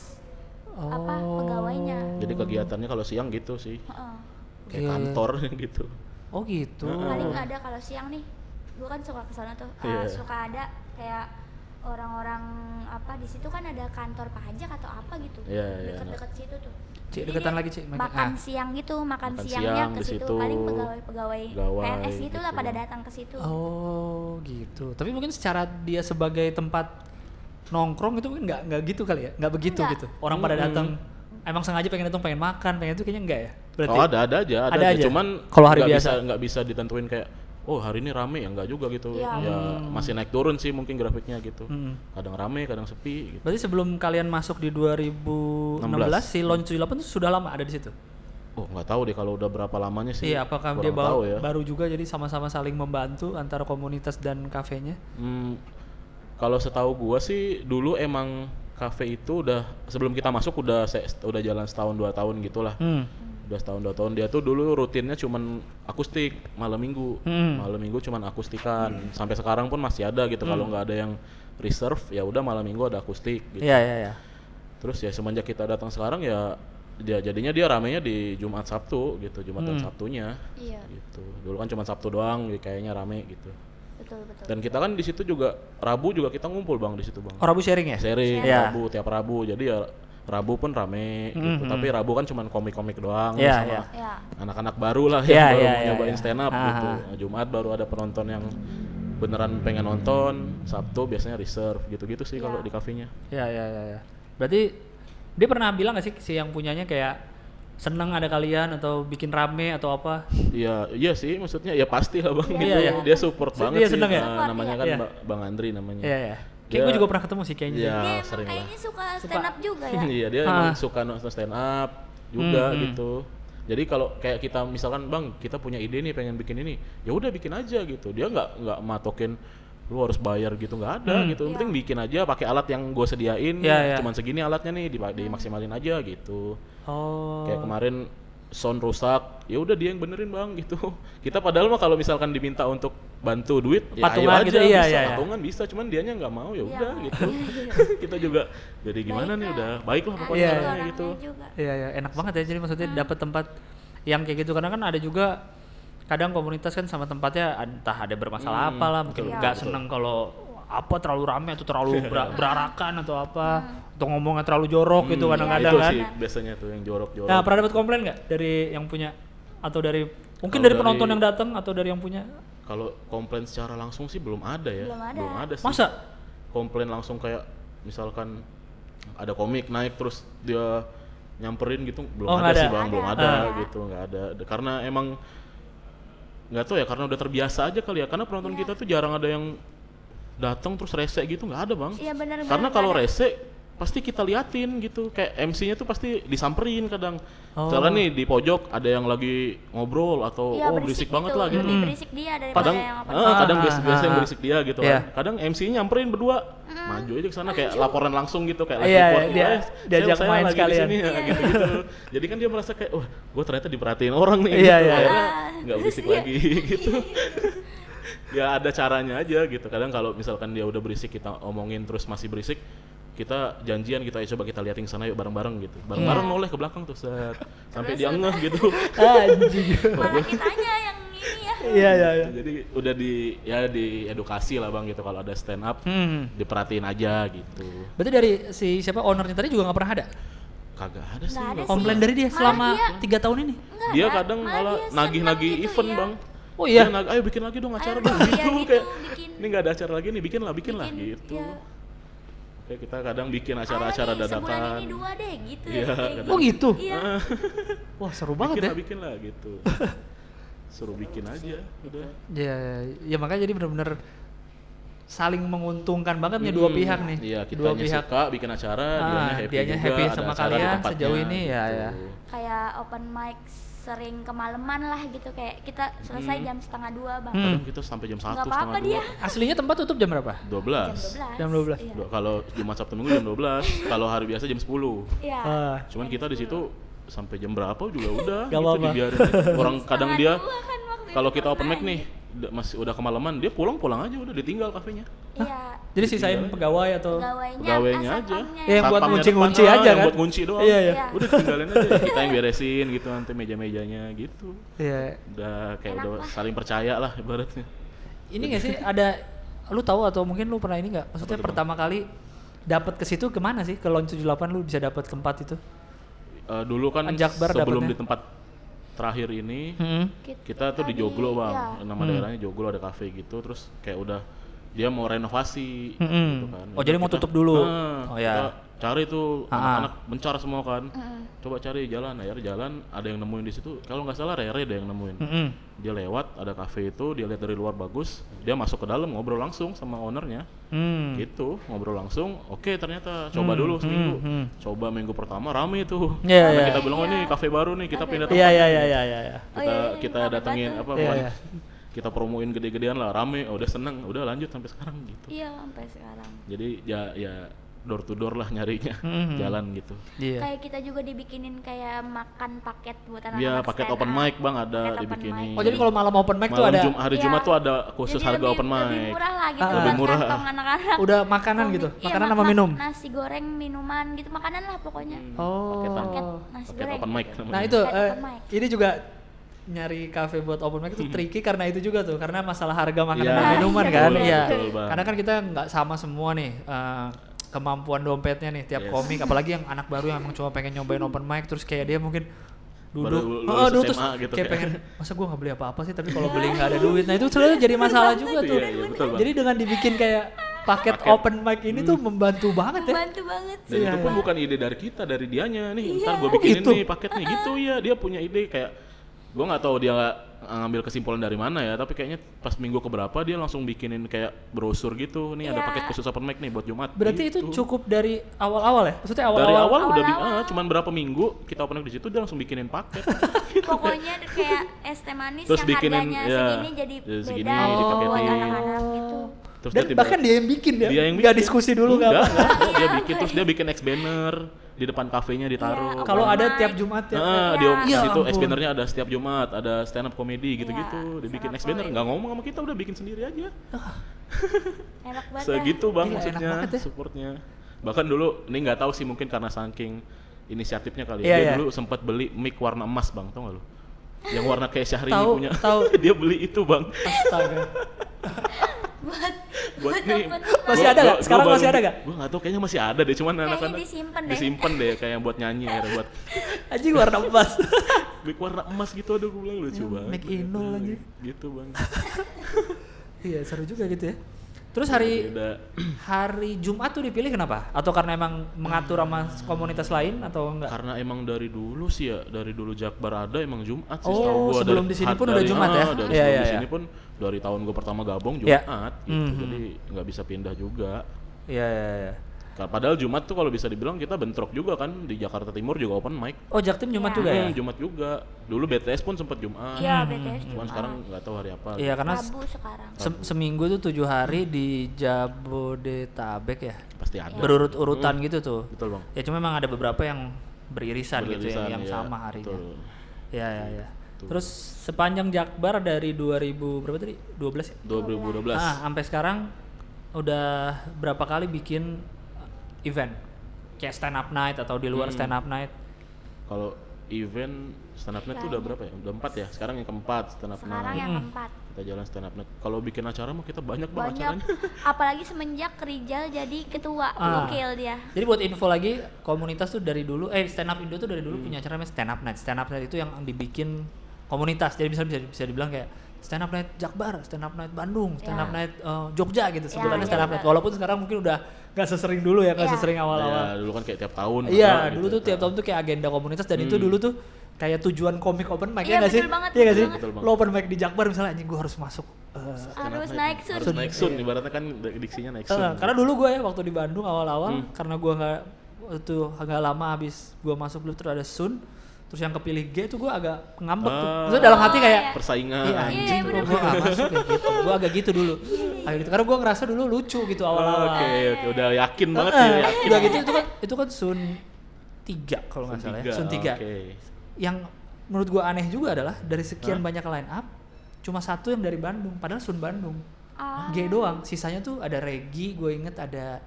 S1: Oh.
S2: Apa pegawainya?
S3: Jadi kegiatannya kalau siang gitu sih.
S2: Heeh.
S3: Kayak
S1: Iya.
S3: kantor gitu.
S1: Oh gitu.
S2: Paling ada kalau siang nih. Gue kan suka ke sana tuh.
S3: Iya.
S2: suka ada kayak orang-orang apa di situ kan ada kantor pajak atau apa gitu.
S3: Iya, iya.
S2: Deket-deket situ tuh.
S1: Cik, deketan lagi, Cik.
S2: Makan
S1: ah.
S2: siang gitu, makan,
S3: Makan
S2: siangnya
S3: siang
S2: ke situ. Paling pegawai-pegawai
S3: Pegawai
S2: PNS gitu lah pada datang ke situ.
S1: Oh gitu. Tapi mungkin secara dia sebagai tempat nongkrong itu mungkin nggak nggak gitu kali ya, nggak begitu
S2: Nggak.
S1: gitu. Orang pada
S3: Mm-mm.
S1: datang emang sengaja pengen datang pengen makan pengen itu kayaknya enggak ya. Berarti
S3: Oh ada ada aja, ada,
S1: Ada
S3: aja.
S1: aja?
S3: Cuman
S1: Kalau hari biasa?
S3: bisa nggak bisa ditentuin kayak oh hari ini rame ya nggak juga gitu.
S2: Iya.
S3: Ya
S1: Hmm.
S3: masih naik turun sih mungkin grafiknya gitu.
S1: Mm.
S3: Kadang rame, kadang sepi gitu.
S1: Berarti sebelum kalian masuk di 2016 si Launch 78 itu sudah lama ada di situ.
S3: Oh nggak tahu deh kalau udah berapa lamanya sih.
S1: Iya, apakah dia baru,
S3: tahu ya.
S1: baru juga jadi sama-sama saling membantu antara komunitas dan kafenya?
S3: Hmm, kalau setahu gua sih dulu emang kafe itu udah sebelum kita masuk udah se- udah jalan setahun dua tahun gitulah.
S1: Hmm.
S3: Udah setahun dua tahun dia tuh dulu rutinnya cuman akustik malam minggu.
S1: Hmm.
S3: Malam minggu cuman akustikan. Sampai sekarang pun masih ada gitu kalau nggak ada yang reserve ya udah malam minggu ada akustik gitu.
S1: Iya, iya, iya.
S3: Terus ya semenjak kita datang sekarang ya dia jadinya dia ramenya di Jumat Sabtu gitu, Jumat dan
S1: Hmm.
S3: Sabtunya
S2: Iya,
S3: gitu. Dulu kan cuma Sabtu doang kayaknya rame gitu.
S2: betul betul.
S3: Dan kita kan di situ juga Rabu juga kita ngumpul Bang di situ Bang.
S1: Oh, Rabu sharing ya?
S3: Sharing
S1: Iya.
S3: Rabu tiap Rabu. Jadi ya Rabu pun rame gitu.
S1: Mhm.
S3: Tapi Rabu kan cuma komik-komik doang
S1: Iya,
S3: sama
S1: iya.
S2: ya,
S3: anak-anak baru lah
S1: Iya,
S3: yang baru
S1: iya,
S3: mau
S1: iya,
S3: nyobain
S1: iya.
S3: stand up
S1: Ah,
S3: gitu.
S1: ah.
S3: Jumat baru ada penonton yang beneran pengen nonton. Sabtu biasanya reserve gitu-gitu sih kalau
S2: Iya.
S3: di kafenya.
S1: Iya, iya, iya. Ya. Berarti dia pernah bilang gak sih si yang punyanya kayak seneng ada kalian atau bikin rame atau apa?
S3: Iya, iya sih maksudnya ya pasti lah Bang
S2: Iya,
S3: gitu.
S1: iya.
S3: Dia support
S1: Dia
S3: banget sih.
S1: seneng ya?
S3: Nah, namanya
S2: iya.
S3: kan
S1: Iya.
S3: Ba- Bang Andri namanya.
S1: Iya, iya. Kayak gue juga pernah ketemu sih kayaknya.
S3: Iya.
S2: dia
S3: sering lah.
S2: kayaknya suka stand up juga ya.
S3: Iya dia
S1: Ah.
S3: emang suka nonton stand up juga
S1: Hmm, hmm.
S3: gitu. Jadi kalau kayak kita misalkan bang kita punya ide nih pengen bikin ini, ya udah bikin aja gitu. Dia nggak nggak matokin lu harus bayar gitu nggak ada
S1: Hmm.
S3: gitu. Yang
S2: Iya.
S3: penting bikin aja pakai alat yang gue sediain.
S1: Iya, iya.
S3: Cuman segini alatnya nih dipa- dimaksimalin aja gitu.
S1: Oh.
S3: Kayak kemarin sound rusak, ya udah dia yang benerin bang gitu. Kita padahal mah kalau misalkan diminta untuk bantu duit, ya ayo
S1: Patungan
S3: aja
S1: gitu, iya,
S3: bisa
S1: iya, iya.
S3: patungan bisa, cuman dianya nggak mau ya
S2: Iya.
S3: udah gitu. kita juga jadi gimana nih
S2: Baik
S3: udah baiklah
S2: Ada
S3: pokoknya
S1: Iya, iya.
S3: gitu.
S2: juga.
S1: Iya, iya, enak banget ya. Jadi maksudnya dapat tempat yang kayak gitu karena kan ada juga kadang komunitas kan sama tempatnya entah ada bermasalah
S3: Hmm,
S1: apa lah, mungkin
S2: betul,
S1: nggak
S3: betul.
S1: seneng kalau apa terlalu rame atau terlalu ber- berarakan atau apa atau ngomongnya terlalu jorok gitu
S3: Hmm,
S1: kadang-kadang
S3: itu
S1: kan.
S3: sih biasanya tuh yang jorok-jorok.
S1: Nah, pernah dapat komplain nggak dari yang punya atau dari mungkin
S3: Kalau
S1: dari penonton
S3: dari-
S1: yang datang atau dari yang punya?
S3: Kalau komplain secara langsung sih belum ada ya.
S2: Belum ada.
S3: sih.
S1: Masa?
S3: Komplain langsung kayak misalkan ada komik naik terus dia nyamperin gitu belum
S1: Oh,
S3: ada,
S1: nggak
S3: sih
S1: ada.
S3: bang belum
S2: Ada.
S3: ada
S2: Ah.
S3: gitu nggak ada karena emang nggak tahu ya karena udah terbiasa aja kali ya karena penonton
S2: Iya.
S3: kita tuh jarang ada yang datang terus rese gitu nggak ada bang
S2: Iya benar
S3: karena kalau rese pasti kita liatin gitu kayak MC-nya tuh pasti disamperin kadang
S1: Oh.
S3: nih di pojok ada yang lagi ngobrol atau
S2: Iya,
S3: oh berisik, banget lah gitu
S1: Hmm.
S2: berisik dia
S3: kadang
S2: yang apa.
S3: ah, kadang
S1: Ah,
S3: biasa biasa yang
S1: ah,
S3: berisik dia gitu
S1: Iya.
S3: kan kadang MC-nya nyamperin berdua maju aja ke sana kayak laporan langsung gitu kayak live
S1: Iya,
S3: report
S1: iya,
S3: gitu,
S1: dia-
S3: "Eh,
S1: diajak
S3: saya- saya
S1: main
S3: lagi di
S1: sekalian."
S3: sini," ya, gitu-gitu. jadi kan dia merasa kayak wah gue ternyata diperhatiin orang nih
S1: Iya,
S3: gitu.
S1: iya.
S3: akhirnya
S2: Ah,
S3: nggak berisik
S2: dia-
S3: lagi gitu ya ada caranya aja gitu kadang kalau misalkan dia udah berisik kita omongin terus masih berisik kita janjian kita "Eh, coba kita liatin sana yuk bareng-bareng gitu bareng-bareng noleh ke belakang tuh set sampai dia ngeh gitu
S1: Anjing.
S2: Malah kitanya yang ini ya.
S1: Iya iya iya.
S3: jadi udah di ya di edukasi lah bang gitu kalau ada stand up
S1: Hmm.
S3: diperhatiin aja gitu
S1: Berarti dari si siapa ownernya tadi juga nggak pernah ada
S3: kagak ada sih
S2: ada sih.
S1: komplain dari dia
S2: Malah
S1: selama tiga tahun ini.
S2: Enggak
S3: dia
S2: ada,
S3: kadang
S2: malah
S3: nagih-nagih
S2: gitu
S3: event
S2: ya.
S3: bang
S1: Oh iya.
S3: Dia nag- ayo bikin lagi dong acara
S2: Ayo
S3: dong
S2: dong,
S3: gitu,
S2: iya gitu,
S3: kayak
S2: bikin.
S3: ini nggak ada acara lagi nih bikin lah bikin, lah
S2: Bikin,
S3: gitu
S2: iya.
S3: kayak kita kadang bikin acara-acara
S2: Sebulan
S3: dadakan
S2: ini dua deh gitu
S3: Iya,
S2: ya.
S3: kadang.
S1: Oh gitu.
S2: Iya.
S1: Wah seru
S3: bikin
S1: banget ya.
S3: lah bikin lah gitu suruh bikin aja udah
S1: Ya, ya makanya jadi benar-benar saling menguntungkan banget nih dua
S3: Hmm,
S1: pihak nih.
S3: iya
S1: dua
S3: kitanya
S1: pihak.
S3: suka bikin acara
S1: Ah,
S3: dianya happy
S1: dianya
S3: juga
S1: happy sama
S3: acara
S1: kalian sejauh ini, ya,
S3: gitu.
S1: ya.
S2: Kayak open mic sering kemalaman lah gitu kayak kita selesai
S3: Hmm.
S2: jam setengah dua bang.
S1: Hmm.
S3: kadang kita sampai jam satu
S2: Nggak apa-apa
S3: setengah
S2: dia.
S3: dua
S1: Aslinya tempat tutup jam berapa?
S3: dua belas
S2: Jam 12.
S1: Jam 12.
S2: Iya.
S3: Dua- kalau Jumat Sabtu Minggu jam 12 kalau hari biasa jam 10
S2: Iya.
S1: Ah.
S3: cuman kita di situ sampai jam berapa juga udah
S1: Gak
S3: gitu
S1: apa-apa.
S3: dibiarin orang kadang dia
S2: dua kan
S3: kalau kita open mic nih da- masih udah kemalaman dia pulang pulang aja udah ditinggal kafenya
S2: Iya.
S1: Jadi sisain pegawai atau
S2: Pegawainya,
S3: pegawainya
S2: ah,
S3: aja.
S1: Ya, yang buat
S3: depan, ah,
S1: aja
S3: yang
S1: kan?
S3: buat ngunci doang
S1: Iya, iya.
S2: Iya.
S3: udah tinggalin aja kita yang beresin gitu nanti meja-mejanya gitu
S1: Iya.
S3: udah kayak
S2: Enak
S3: udah
S2: lah.
S3: saling percaya lah ibaratnya
S1: Ini gak sih ada lu tahu atau mungkin lu pernah ini nggak? Maksudnya
S3: Apa tuh, Bang?
S1: pertama kali dapat ke situ ke mana sih? Ke Launch 78 lu bisa dapat ke tempat itu?
S3: Eh, dulu kan
S1: Jakbar
S3: sebelum
S1: dapetnya.
S3: di tempat terakhir ini
S1: Hmm.
S3: kita tuh di Joglo bang
S2: iya.
S3: nama
S1: Hmm.
S3: daerahnya Joglo ada kafe gitu terus kayak udah dia mau renovasi
S1: Mm-mm.
S3: gitu kan
S1: Oh, jadi mau tutup dulu?
S3: Nah,
S1: Oh, ya.
S3: kita cari tuh anak-anak mencar semua kan
S2: Mm-mm.
S3: coba cari jalan akhirnya jalan ada yang nemuin di situ kalau nggak salah Rere ada yang nemuin
S1: Mm-mm.
S3: dia lewat ada kafe itu dia lihat dari luar bagus dia masuk ke dalam ngobrol langsung sama ownernya
S1: Hmm.
S3: gitu ngobrol langsung oke ternyata coba
S1: Hmm,
S3: dulu seminggu
S1: hmm, hmm.
S3: coba minggu pertama rame tuh
S1: Iya,
S3: Sampai
S1: iya.
S3: kita bilang oh ini kafe baru nih kita pindah
S1: Iya
S3: tempat
S1: iya
S3: nih."
S1: iya iya iya. iya.
S2: Oh,
S3: kita
S2: iya, iya,
S3: kita datengin apa
S1: Iya,
S3: bukan-
S1: iya.
S3: kita promoin gede-gedean lah rame oh, udah seneng udah lanjut sampai sekarang gitu
S2: Iya sampai sekarang.
S3: jadi ya ya door to door lah nyarinya
S1: Mhm.
S3: jalan gitu
S1: Iya.
S2: Kayak kita juga dibikinin kayak makan paket buat anak-anak.
S3: Iya paket
S2: stand
S3: open
S2: up.
S3: mic bang ada dibikinin
S2: mic.
S1: Oh jadi kalau malam open mic tuh
S3: Malam
S1: ada
S3: Jum- hari
S2: Iya.
S3: Jumat tuh ada khusus
S2: Jadi
S3: harga
S2: lebih,
S3: open mic
S2: Lebih murah lah gitu
S1: Ah.
S3: Lebih
S2: buat
S3: murah.
S2: anak-anak.
S1: udah makanan
S2: Komik.
S1: gitu,
S2: Iya,
S1: makanan
S2: mak-
S1: sama
S2: mak-
S1: minum.
S2: Nasi goreng, minuman gitu, makanan lah pokoknya.
S1: Oh.
S3: paketan
S2: Paket nasi
S3: paket
S2: goreng.
S3: open mic
S2: gitu.
S3: namanya.
S1: Nah itu eh,
S2: mic.
S1: ini juga nyari cafe buat open mic itu tricky karena itu juga tuh karena masalah harga makanan
S3: Iya,
S1: dan minuman
S2: iya,
S1: kan iya karena kan kita nggak sama semua nih eh, kemampuan dompetnya nih tiap
S3: Yes.
S1: komik apalagi yang anak baru yang emang cuma pengen nyobain open mic terus kayak dia mungkin duduk
S3: Baru
S1: oh, duduk terus
S3: gitu
S1: kayak
S3: kayak.
S1: pengen masa gua nggak beli apa-apa sih tapi kalau beli nggak ada duit nah itu selalu jadi masalah juga tuh
S3: Iya, iya, betul, Bang.
S1: jadi dengan dibikin kayak paket,
S3: Paket.
S1: open mic ini tuh membantu banget ya
S2: Bantu banget
S3: Dan
S2: sih.
S1: Iya,
S3: itu pun
S1: iya.
S3: bukan ide dari kita, dari dianya nih.
S2: Iya.
S3: Ntar gue
S1: Oh,
S3: bikinin
S1: gitu?
S3: nih paket nih gitu ya. Dia punya ide kayak gue nggak tahu dia ngambil kesimpulan dari mana ya. Tapi kayaknya pas minggu keberapa dia langsung bikinin kayak brosur gitu. Nih ada
S2: Iya.
S3: paket khusus open mic nih buat Jumat.
S1: berarti itu
S3: Gitu.
S1: cukup dari awal-awal ya maksudnya
S3: Dari
S1: awal-awal
S3: awal udah bi-
S2: Awal-awal.
S3: ah, cuman berapa minggu kita open mic di situ dia langsung bikinin paket.
S2: Pokoknya kayak es teh manis
S3: Terus
S2: yang
S3: bikinin,
S2: harganya
S3: ya,
S2: segini jadi
S3: ya, segini
S2: beda gitu buat anak-anak gitu.
S3: Terus
S1: dan
S3: dia tiba-
S1: bahkan dia yang bikin ya
S3: dia yang bikin.
S1: diskusi dulu nggak
S3: Enggak,
S1: apa
S3: enggak, dia bikin terus dia bikin X banner di depan kafenya ditaruh.
S2: Iya,
S1: kalau ada tiap Jumat ya
S3: Nah,
S2: Iya.
S3: di
S1: Ya
S3: situ
S1: ampun.
S3: X bannernya ada setiap Jumat, ada stand up comedy gitu-gitu.
S2: Iya,
S3: Dibikin
S2: stand
S3: X banner, nggak ngomong sama kita udah bikin sendiri aja.
S2: Enak banget. dah.
S3: Segitu bang
S1: Gila,
S3: maksudnya
S1: ya.
S3: supportnya. Bahkan dulu ini nggak tahu sih mungkin karena saking inisiatifnya kali.
S1: Iya,
S3: ya. Dia
S1: iya.
S3: dulu sempat beli mic warna emas bang, tau gak lu? Yang warna kayak Syahrini
S1: Tahu,
S3: punya.
S1: tahu.
S3: dia beli itu bang.
S1: astaga
S2: buat
S3: Buat
S2: buat
S3: nih.
S1: Masih ada nggak? Sekarang masih ada nggak?
S3: Gue nggak tahu kayaknya masih ada deh, cuman
S2: Kayaknya
S3: anak-anak
S2: disimpen deh.
S3: disimpan deh kayak buat nyanyi akhirnya buat
S1: anjing warna emas
S3: mic warna emas gitu aduh gue bilang lucu
S1: Ya,
S3: banget.
S1: mic Inul lagi.
S3: Gitu bang.
S1: iya seru juga gitu ya terus hari
S3: Beda.
S1: hari Jumat tuh dipilih kenapa atau karena emang mengatur sama komunitas lain atau enggak
S3: Karena emang dari dulu sih ya, dari dulu Jakbar ada emang Jumat sih
S1: Oh, sebelum
S3: Dari-
S1: di sini pun udah Jumat ya?
S3: ah, Dari
S1: Iya,
S3: sebelum
S1: iya,
S3: di sini
S1: iya.
S3: pun dari tahun gue pertama gabung
S1: Iya.
S3: Jumat gitu.
S1: Mhm.
S3: Jadi nggak bisa pindah juga.
S1: iya iya iya
S3: Ka- Padahal Jumat tuh kalau bisa dibilang kita bentrok juga kan di Jakarta Timur juga open mic.
S1: oh Jaktim Jumat
S2: Iya.
S1: juga ya
S3: Hmm, Jumat juga. Dulu BTS pun sempat Jumat.
S2: Iya,
S1: Hmm.
S2: BTS
S3: Cuman
S2: Jumat.
S3: sekarang nggak tahu hari apa.
S1: iya karena
S2: Rabu sekarang.
S1: se- seminggu tuh tujuh hari di Jabodetabek ya
S3: Pasti ada.
S1: berurut-urutan gitu tuh
S3: Betul bang.
S1: ya cuma memang ada beberapa yang beririsan, gitu
S3: Beririsan,
S1: yang,
S3: iya,
S1: sama harinya
S3: betul.
S1: ya ya ya
S3: gitu.
S1: Terus sepanjang Jakbar dari 2000 berapa tadi? 12 ya?
S3: 2012.
S1: Ah, sampai sekarang udah berapa kali bikin event kayak stand up night atau di luar
S3: Hmm.
S1: stand up night.
S3: Kalau event stand up night tuh udah berapa ya? Udah empat ya. Sekarang yang keempat stand up
S2: sekarang
S3: night.
S2: yang keempat
S3: Kita jalan stand up night. Kalau bikin acara mah kita banyak banget
S2: banyak
S3: acaranya.
S2: apalagi semenjak Rijal jadi ketua
S1: Ah.
S2: gokil dia
S1: Jadi buat info lagi, komunitas tuh dari dulu, eh stand up Indo tuh dari
S3: Hmm.
S1: dulu punya acara namanya stand up night. Stand up night itu yang dibikin komunitas. Jadi bisa bisa, bisa dibilang kayak stand up night Jakbar, stand up night Bandung, stand up
S2: Ya.
S1: night eh, Jogja gitu. Sebutannya
S2: ya,
S1: stand up
S2: betul.
S1: night. Walaupun sekarang mungkin udah gak sesering dulu ya, gak
S2: Ya.
S1: sesering awal-awal.
S3: Ya, dulu kan kayak tiap tahun.
S1: Iya,
S3: ada
S1: dulu
S3: gitu.
S1: tuh tiap tahun tuh kayak agenda komunitas dan itu
S3: Hmm.
S1: dulu tuh kayak tujuan komik open mic
S2: Iya,
S1: ya nggak sih?
S2: banget,
S1: Iya nggak
S2: betul
S1: sih?
S3: banget. Betul banget.
S1: Lo open mic di Jakbar misalnya anjing gua harus masuk. eh,
S2: harus naik sun
S3: Harus naik sun, ibaratnya kan diksinya naik sun.
S1: Eh, karena dulu gue ya waktu di Bandung awal-awal
S3: Hmm.
S1: karena gue nggak itu agak lama habis gue masuk dulu terus ada Sun terus yang kepilih G tuh gue agak ngambek tuh.
S3: Ah.
S1: Maksudnya dalam hati
S2: Oh,
S1: kayak
S2: iya.
S3: persaingan.
S1: iya anjing
S2: Iya,
S1: gue gak masuk kayak gitu. Gue agak gitu dulu. Kayak gitu. Karena gue ngerasa dulu lucu gitu awal-awal.
S3: Oke, oke, udah yakin banget
S1: Eh,
S3: ya, yakin.
S1: udah gitu itu kan itu kan Sun 3 kalau nggak salah ya. Sun 3.
S3: Oke.
S1: Yang menurut gue aneh juga adalah dari sekian
S3: Hah?
S1: banyak line up cuma satu yang dari Bandung padahal Sun Bandung.
S2: Ah.
S1: G doang, sisanya tuh ada Regi, gue inget ada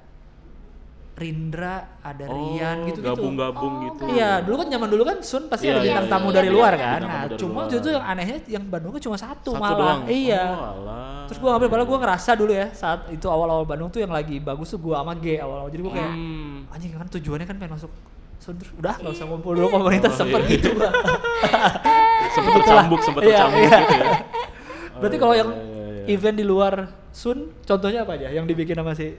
S1: Rindra, ada Rian gitu gitu.
S3: gabung-gabung
S2: Oh,
S3: gitu.
S1: Iya, dulu kan zaman dulu kan Sun pasti
S3: Iya,
S1: ada bintang
S3: iya,
S1: tamu
S2: iya,
S1: dari
S2: iya,
S1: luar kan. Nah, cuma
S3: luar.
S1: itu yang anehnya yang Bandung kan cuma satu,
S3: Satu
S1: malah.
S3: doang.
S1: Iya.
S3: Oh, alah.
S1: Terus gue ngambil padahal gue ngerasa dulu ya saat itu awal-awal Bandung tuh yang lagi bagus tuh gue sama G awal-awal. Jadi gue kayak
S3: Hmm.
S1: anjing kan tujuannya kan pengen masuk Sun terus udah nggak usah ngumpul dulu komunitas
S3: Oh,
S1: sempet
S3: iya.
S1: gitu gua.
S3: Sempet tercambuk, sempet
S1: Iya,
S3: tercambuk gitu ya.
S1: Berarti
S3: Oh,
S1: kalau yang event di luar Sun contohnya apa aja yang dibikin sama si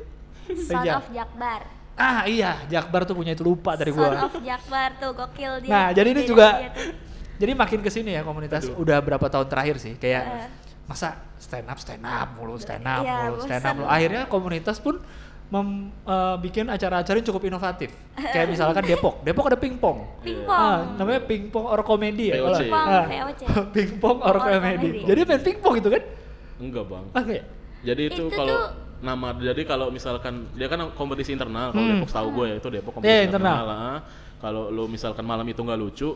S2: Son of Jakbar
S1: Ah iya, Jakbar tuh punya itu lupa dari
S2: Son
S1: gua.
S2: of Jakbar tuh gokil dia
S1: Nah, jadi ini juga jadi makin ke sini ya komunitas udah berapa tahun terakhir sih kayak
S2: Eh.
S1: masa stand up stand up mulu stand up
S2: Iya,
S1: mulu stand up mulu. Akhirnya komunitas pun mem, eh, bikin acara-acara yang cukup inovatif. Kayak misalkan Depok, Depok ada pingpong.
S2: pingpong
S1: Ah, namanya pingpong or komedi ya.
S2: Pingpong,
S1: ah. Pingpong or
S2: Or
S1: komedi.
S2: comedy.
S1: Jadi main pingpong gitu kan?
S3: Enggak, Bang.
S1: Ah, kayak
S3: Jadi itu,
S2: Itu
S3: kalau
S2: tuh-
S3: nama jadi kalau misalkan dia kan kompetisi internal kalau
S1: Hmm.
S3: Depok tahu gue ya itu Depok kompetisi
S1: Iya,
S3: internal.
S1: internal.
S3: ah. Kalau lu misalkan malam itu nggak lucu,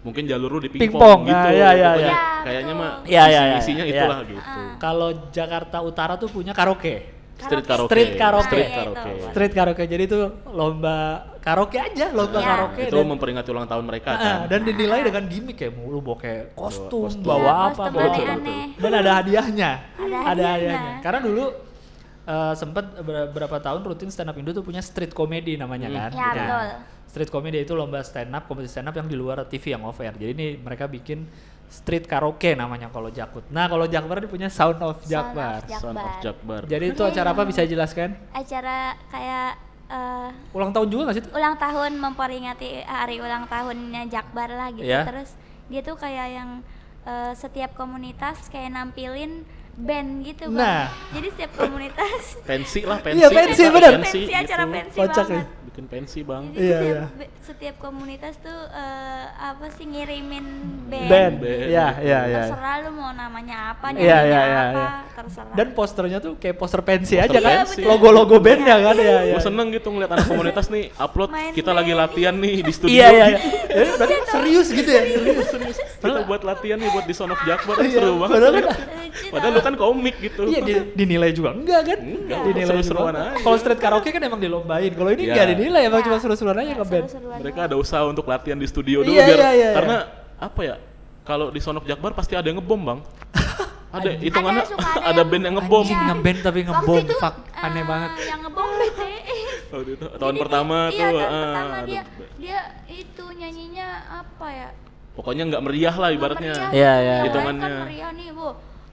S3: mungkin jalur lu di
S1: Pingpong,
S3: pingpong gitu.
S1: ah, iya, iya,
S3: Pokoknya
S2: iya.
S3: Kayaknya mah
S1: Iya, iya, iya,
S3: isinya
S1: iya.
S3: itulah
S2: Ah.
S3: gitu.
S1: kalau Jakarta Utara tuh punya karaoke.
S3: Street
S2: Karaoke.
S3: karaoke.
S1: Street karaoke.
S3: Street
S2: Nah,
S3: karaoke.
S2: itu.
S1: Street karaoke. Jadi itu lomba karaoke aja, lomba
S2: Iya.
S1: karaoke
S3: itu
S1: dan
S3: memperingati ulang tahun mereka
S1: Ah,
S3: kan.
S1: dan dinilai dengan gimmick kayak mulu bawa kayak kostum,
S3: kostum.
S1: bawa
S2: Iya,
S1: apa,
S2: kostum
S1: bawa
S2: aneh-aneh.
S1: dan ada hadiahnya.
S2: Ada
S1: hadiahnya.
S2: hadiahnya.
S1: Karena dulu eh, sempet ber- berapa tahun rutin stand up Indo tuh punya street comedy namanya
S3: Hmm.
S1: kan.
S2: Ya, betul.
S1: Street comedy itu lomba stand up, kompetisi stand up yang di luar TV yang off air. Jadi ini mereka bikin street karaoke namanya kalau Jakut. Nah, kalau Jakbar dia punya Sound of
S2: Sound
S1: Jakbar.
S2: Jak-
S3: Son of Jakbar.
S1: Jadi itu acara apa bisa jelaskan?
S2: acara kayak eh,
S1: Ulang tahun juga gak sih?
S2: ulang tahun memperingati hari ulang tahunnya Jakbar lah gitu
S1: Iya.
S2: terus dia tuh kayak yang eh, setiap komunitas kayak nampilin band gitu bang
S1: Nah.
S2: jadi setiap komunitas
S3: pensi lah, pensi.
S1: Iya, pensi,
S3: Kita
S1: bener.
S2: pensi,
S3: gitu.
S2: acara pensi
S1: Kocak
S2: banget
S1: ya.
S3: Bikin pensi, Bang.
S2: jadi
S1: Iya,
S2: setiap,
S1: iya.
S2: setiap komunitas tuh eh, apa sih ngirimin band,
S1: Band. Iya, iya, iya.
S2: terserah lu mau namanya apa
S1: Iya,
S2: nyanyinya
S1: iya, iya,
S2: apa
S1: iya.
S2: terserah
S1: Dan posternya tuh kayak poster pensi
S3: Poster
S1: aja kan.
S3: pensi.
S1: Logo-logo bandnya kan ya. ya.
S3: Gue seneng gitu ngeliat anak komunitas nih upload
S2: Main
S3: kita lagi
S2: band.
S3: latihan nih di studio.
S1: Iya iya iya. Jadi berarti serius gitu ya. Serius.
S3: Serius. Kita buat latihan nih buat di Son of Jakbar
S1: Iya,
S3: seru banget.
S1: padahal kan-
S3: Padahal lu kan komik gitu.
S1: Iya di- dinilai juga enggak kan?
S3: Enggak,
S1: dinilai
S3: seru-seruan
S1: juga.
S3: aja.
S1: Kalau street karaoke kan emang dilombain. Kalau ini
S3: Iya.
S1: enggak dinilai emang
S2: Iya.
S1: cuma seru-seruan aja ngeband.
S2: Seru-seruan
S3: Mereka ada usaha untuk latihan di studio dulu
S1: Iya,
S3: biar
S1: iya, iya, iya.
S3: karena apa ya? Kalau di Son of Jakbar pasti ada yang ngebom, Bang. ada hitungannya
S2: Ada,
S3: band yang ngebom.
S1: Anjing ngeband tapi ngebom.
S2: itu,
S1: Fuck,
S2: eh,
S1: aneh banget.
S2: Yang ngebom BTS.
S3: Waktu itu tahun
S2: Jadi
S3: pertama
S2: dia-
S3: tuh
S2: iya, tahun
S3: ah,
S2: pertama dia dia itu nyanyinya apa ya?
S3: pokoknya nggak meriah lah ibaratnya.
S1: Iya, iya.
S2: Lain
S3: Hitungannya.
S2: kan meriah nih, Bu.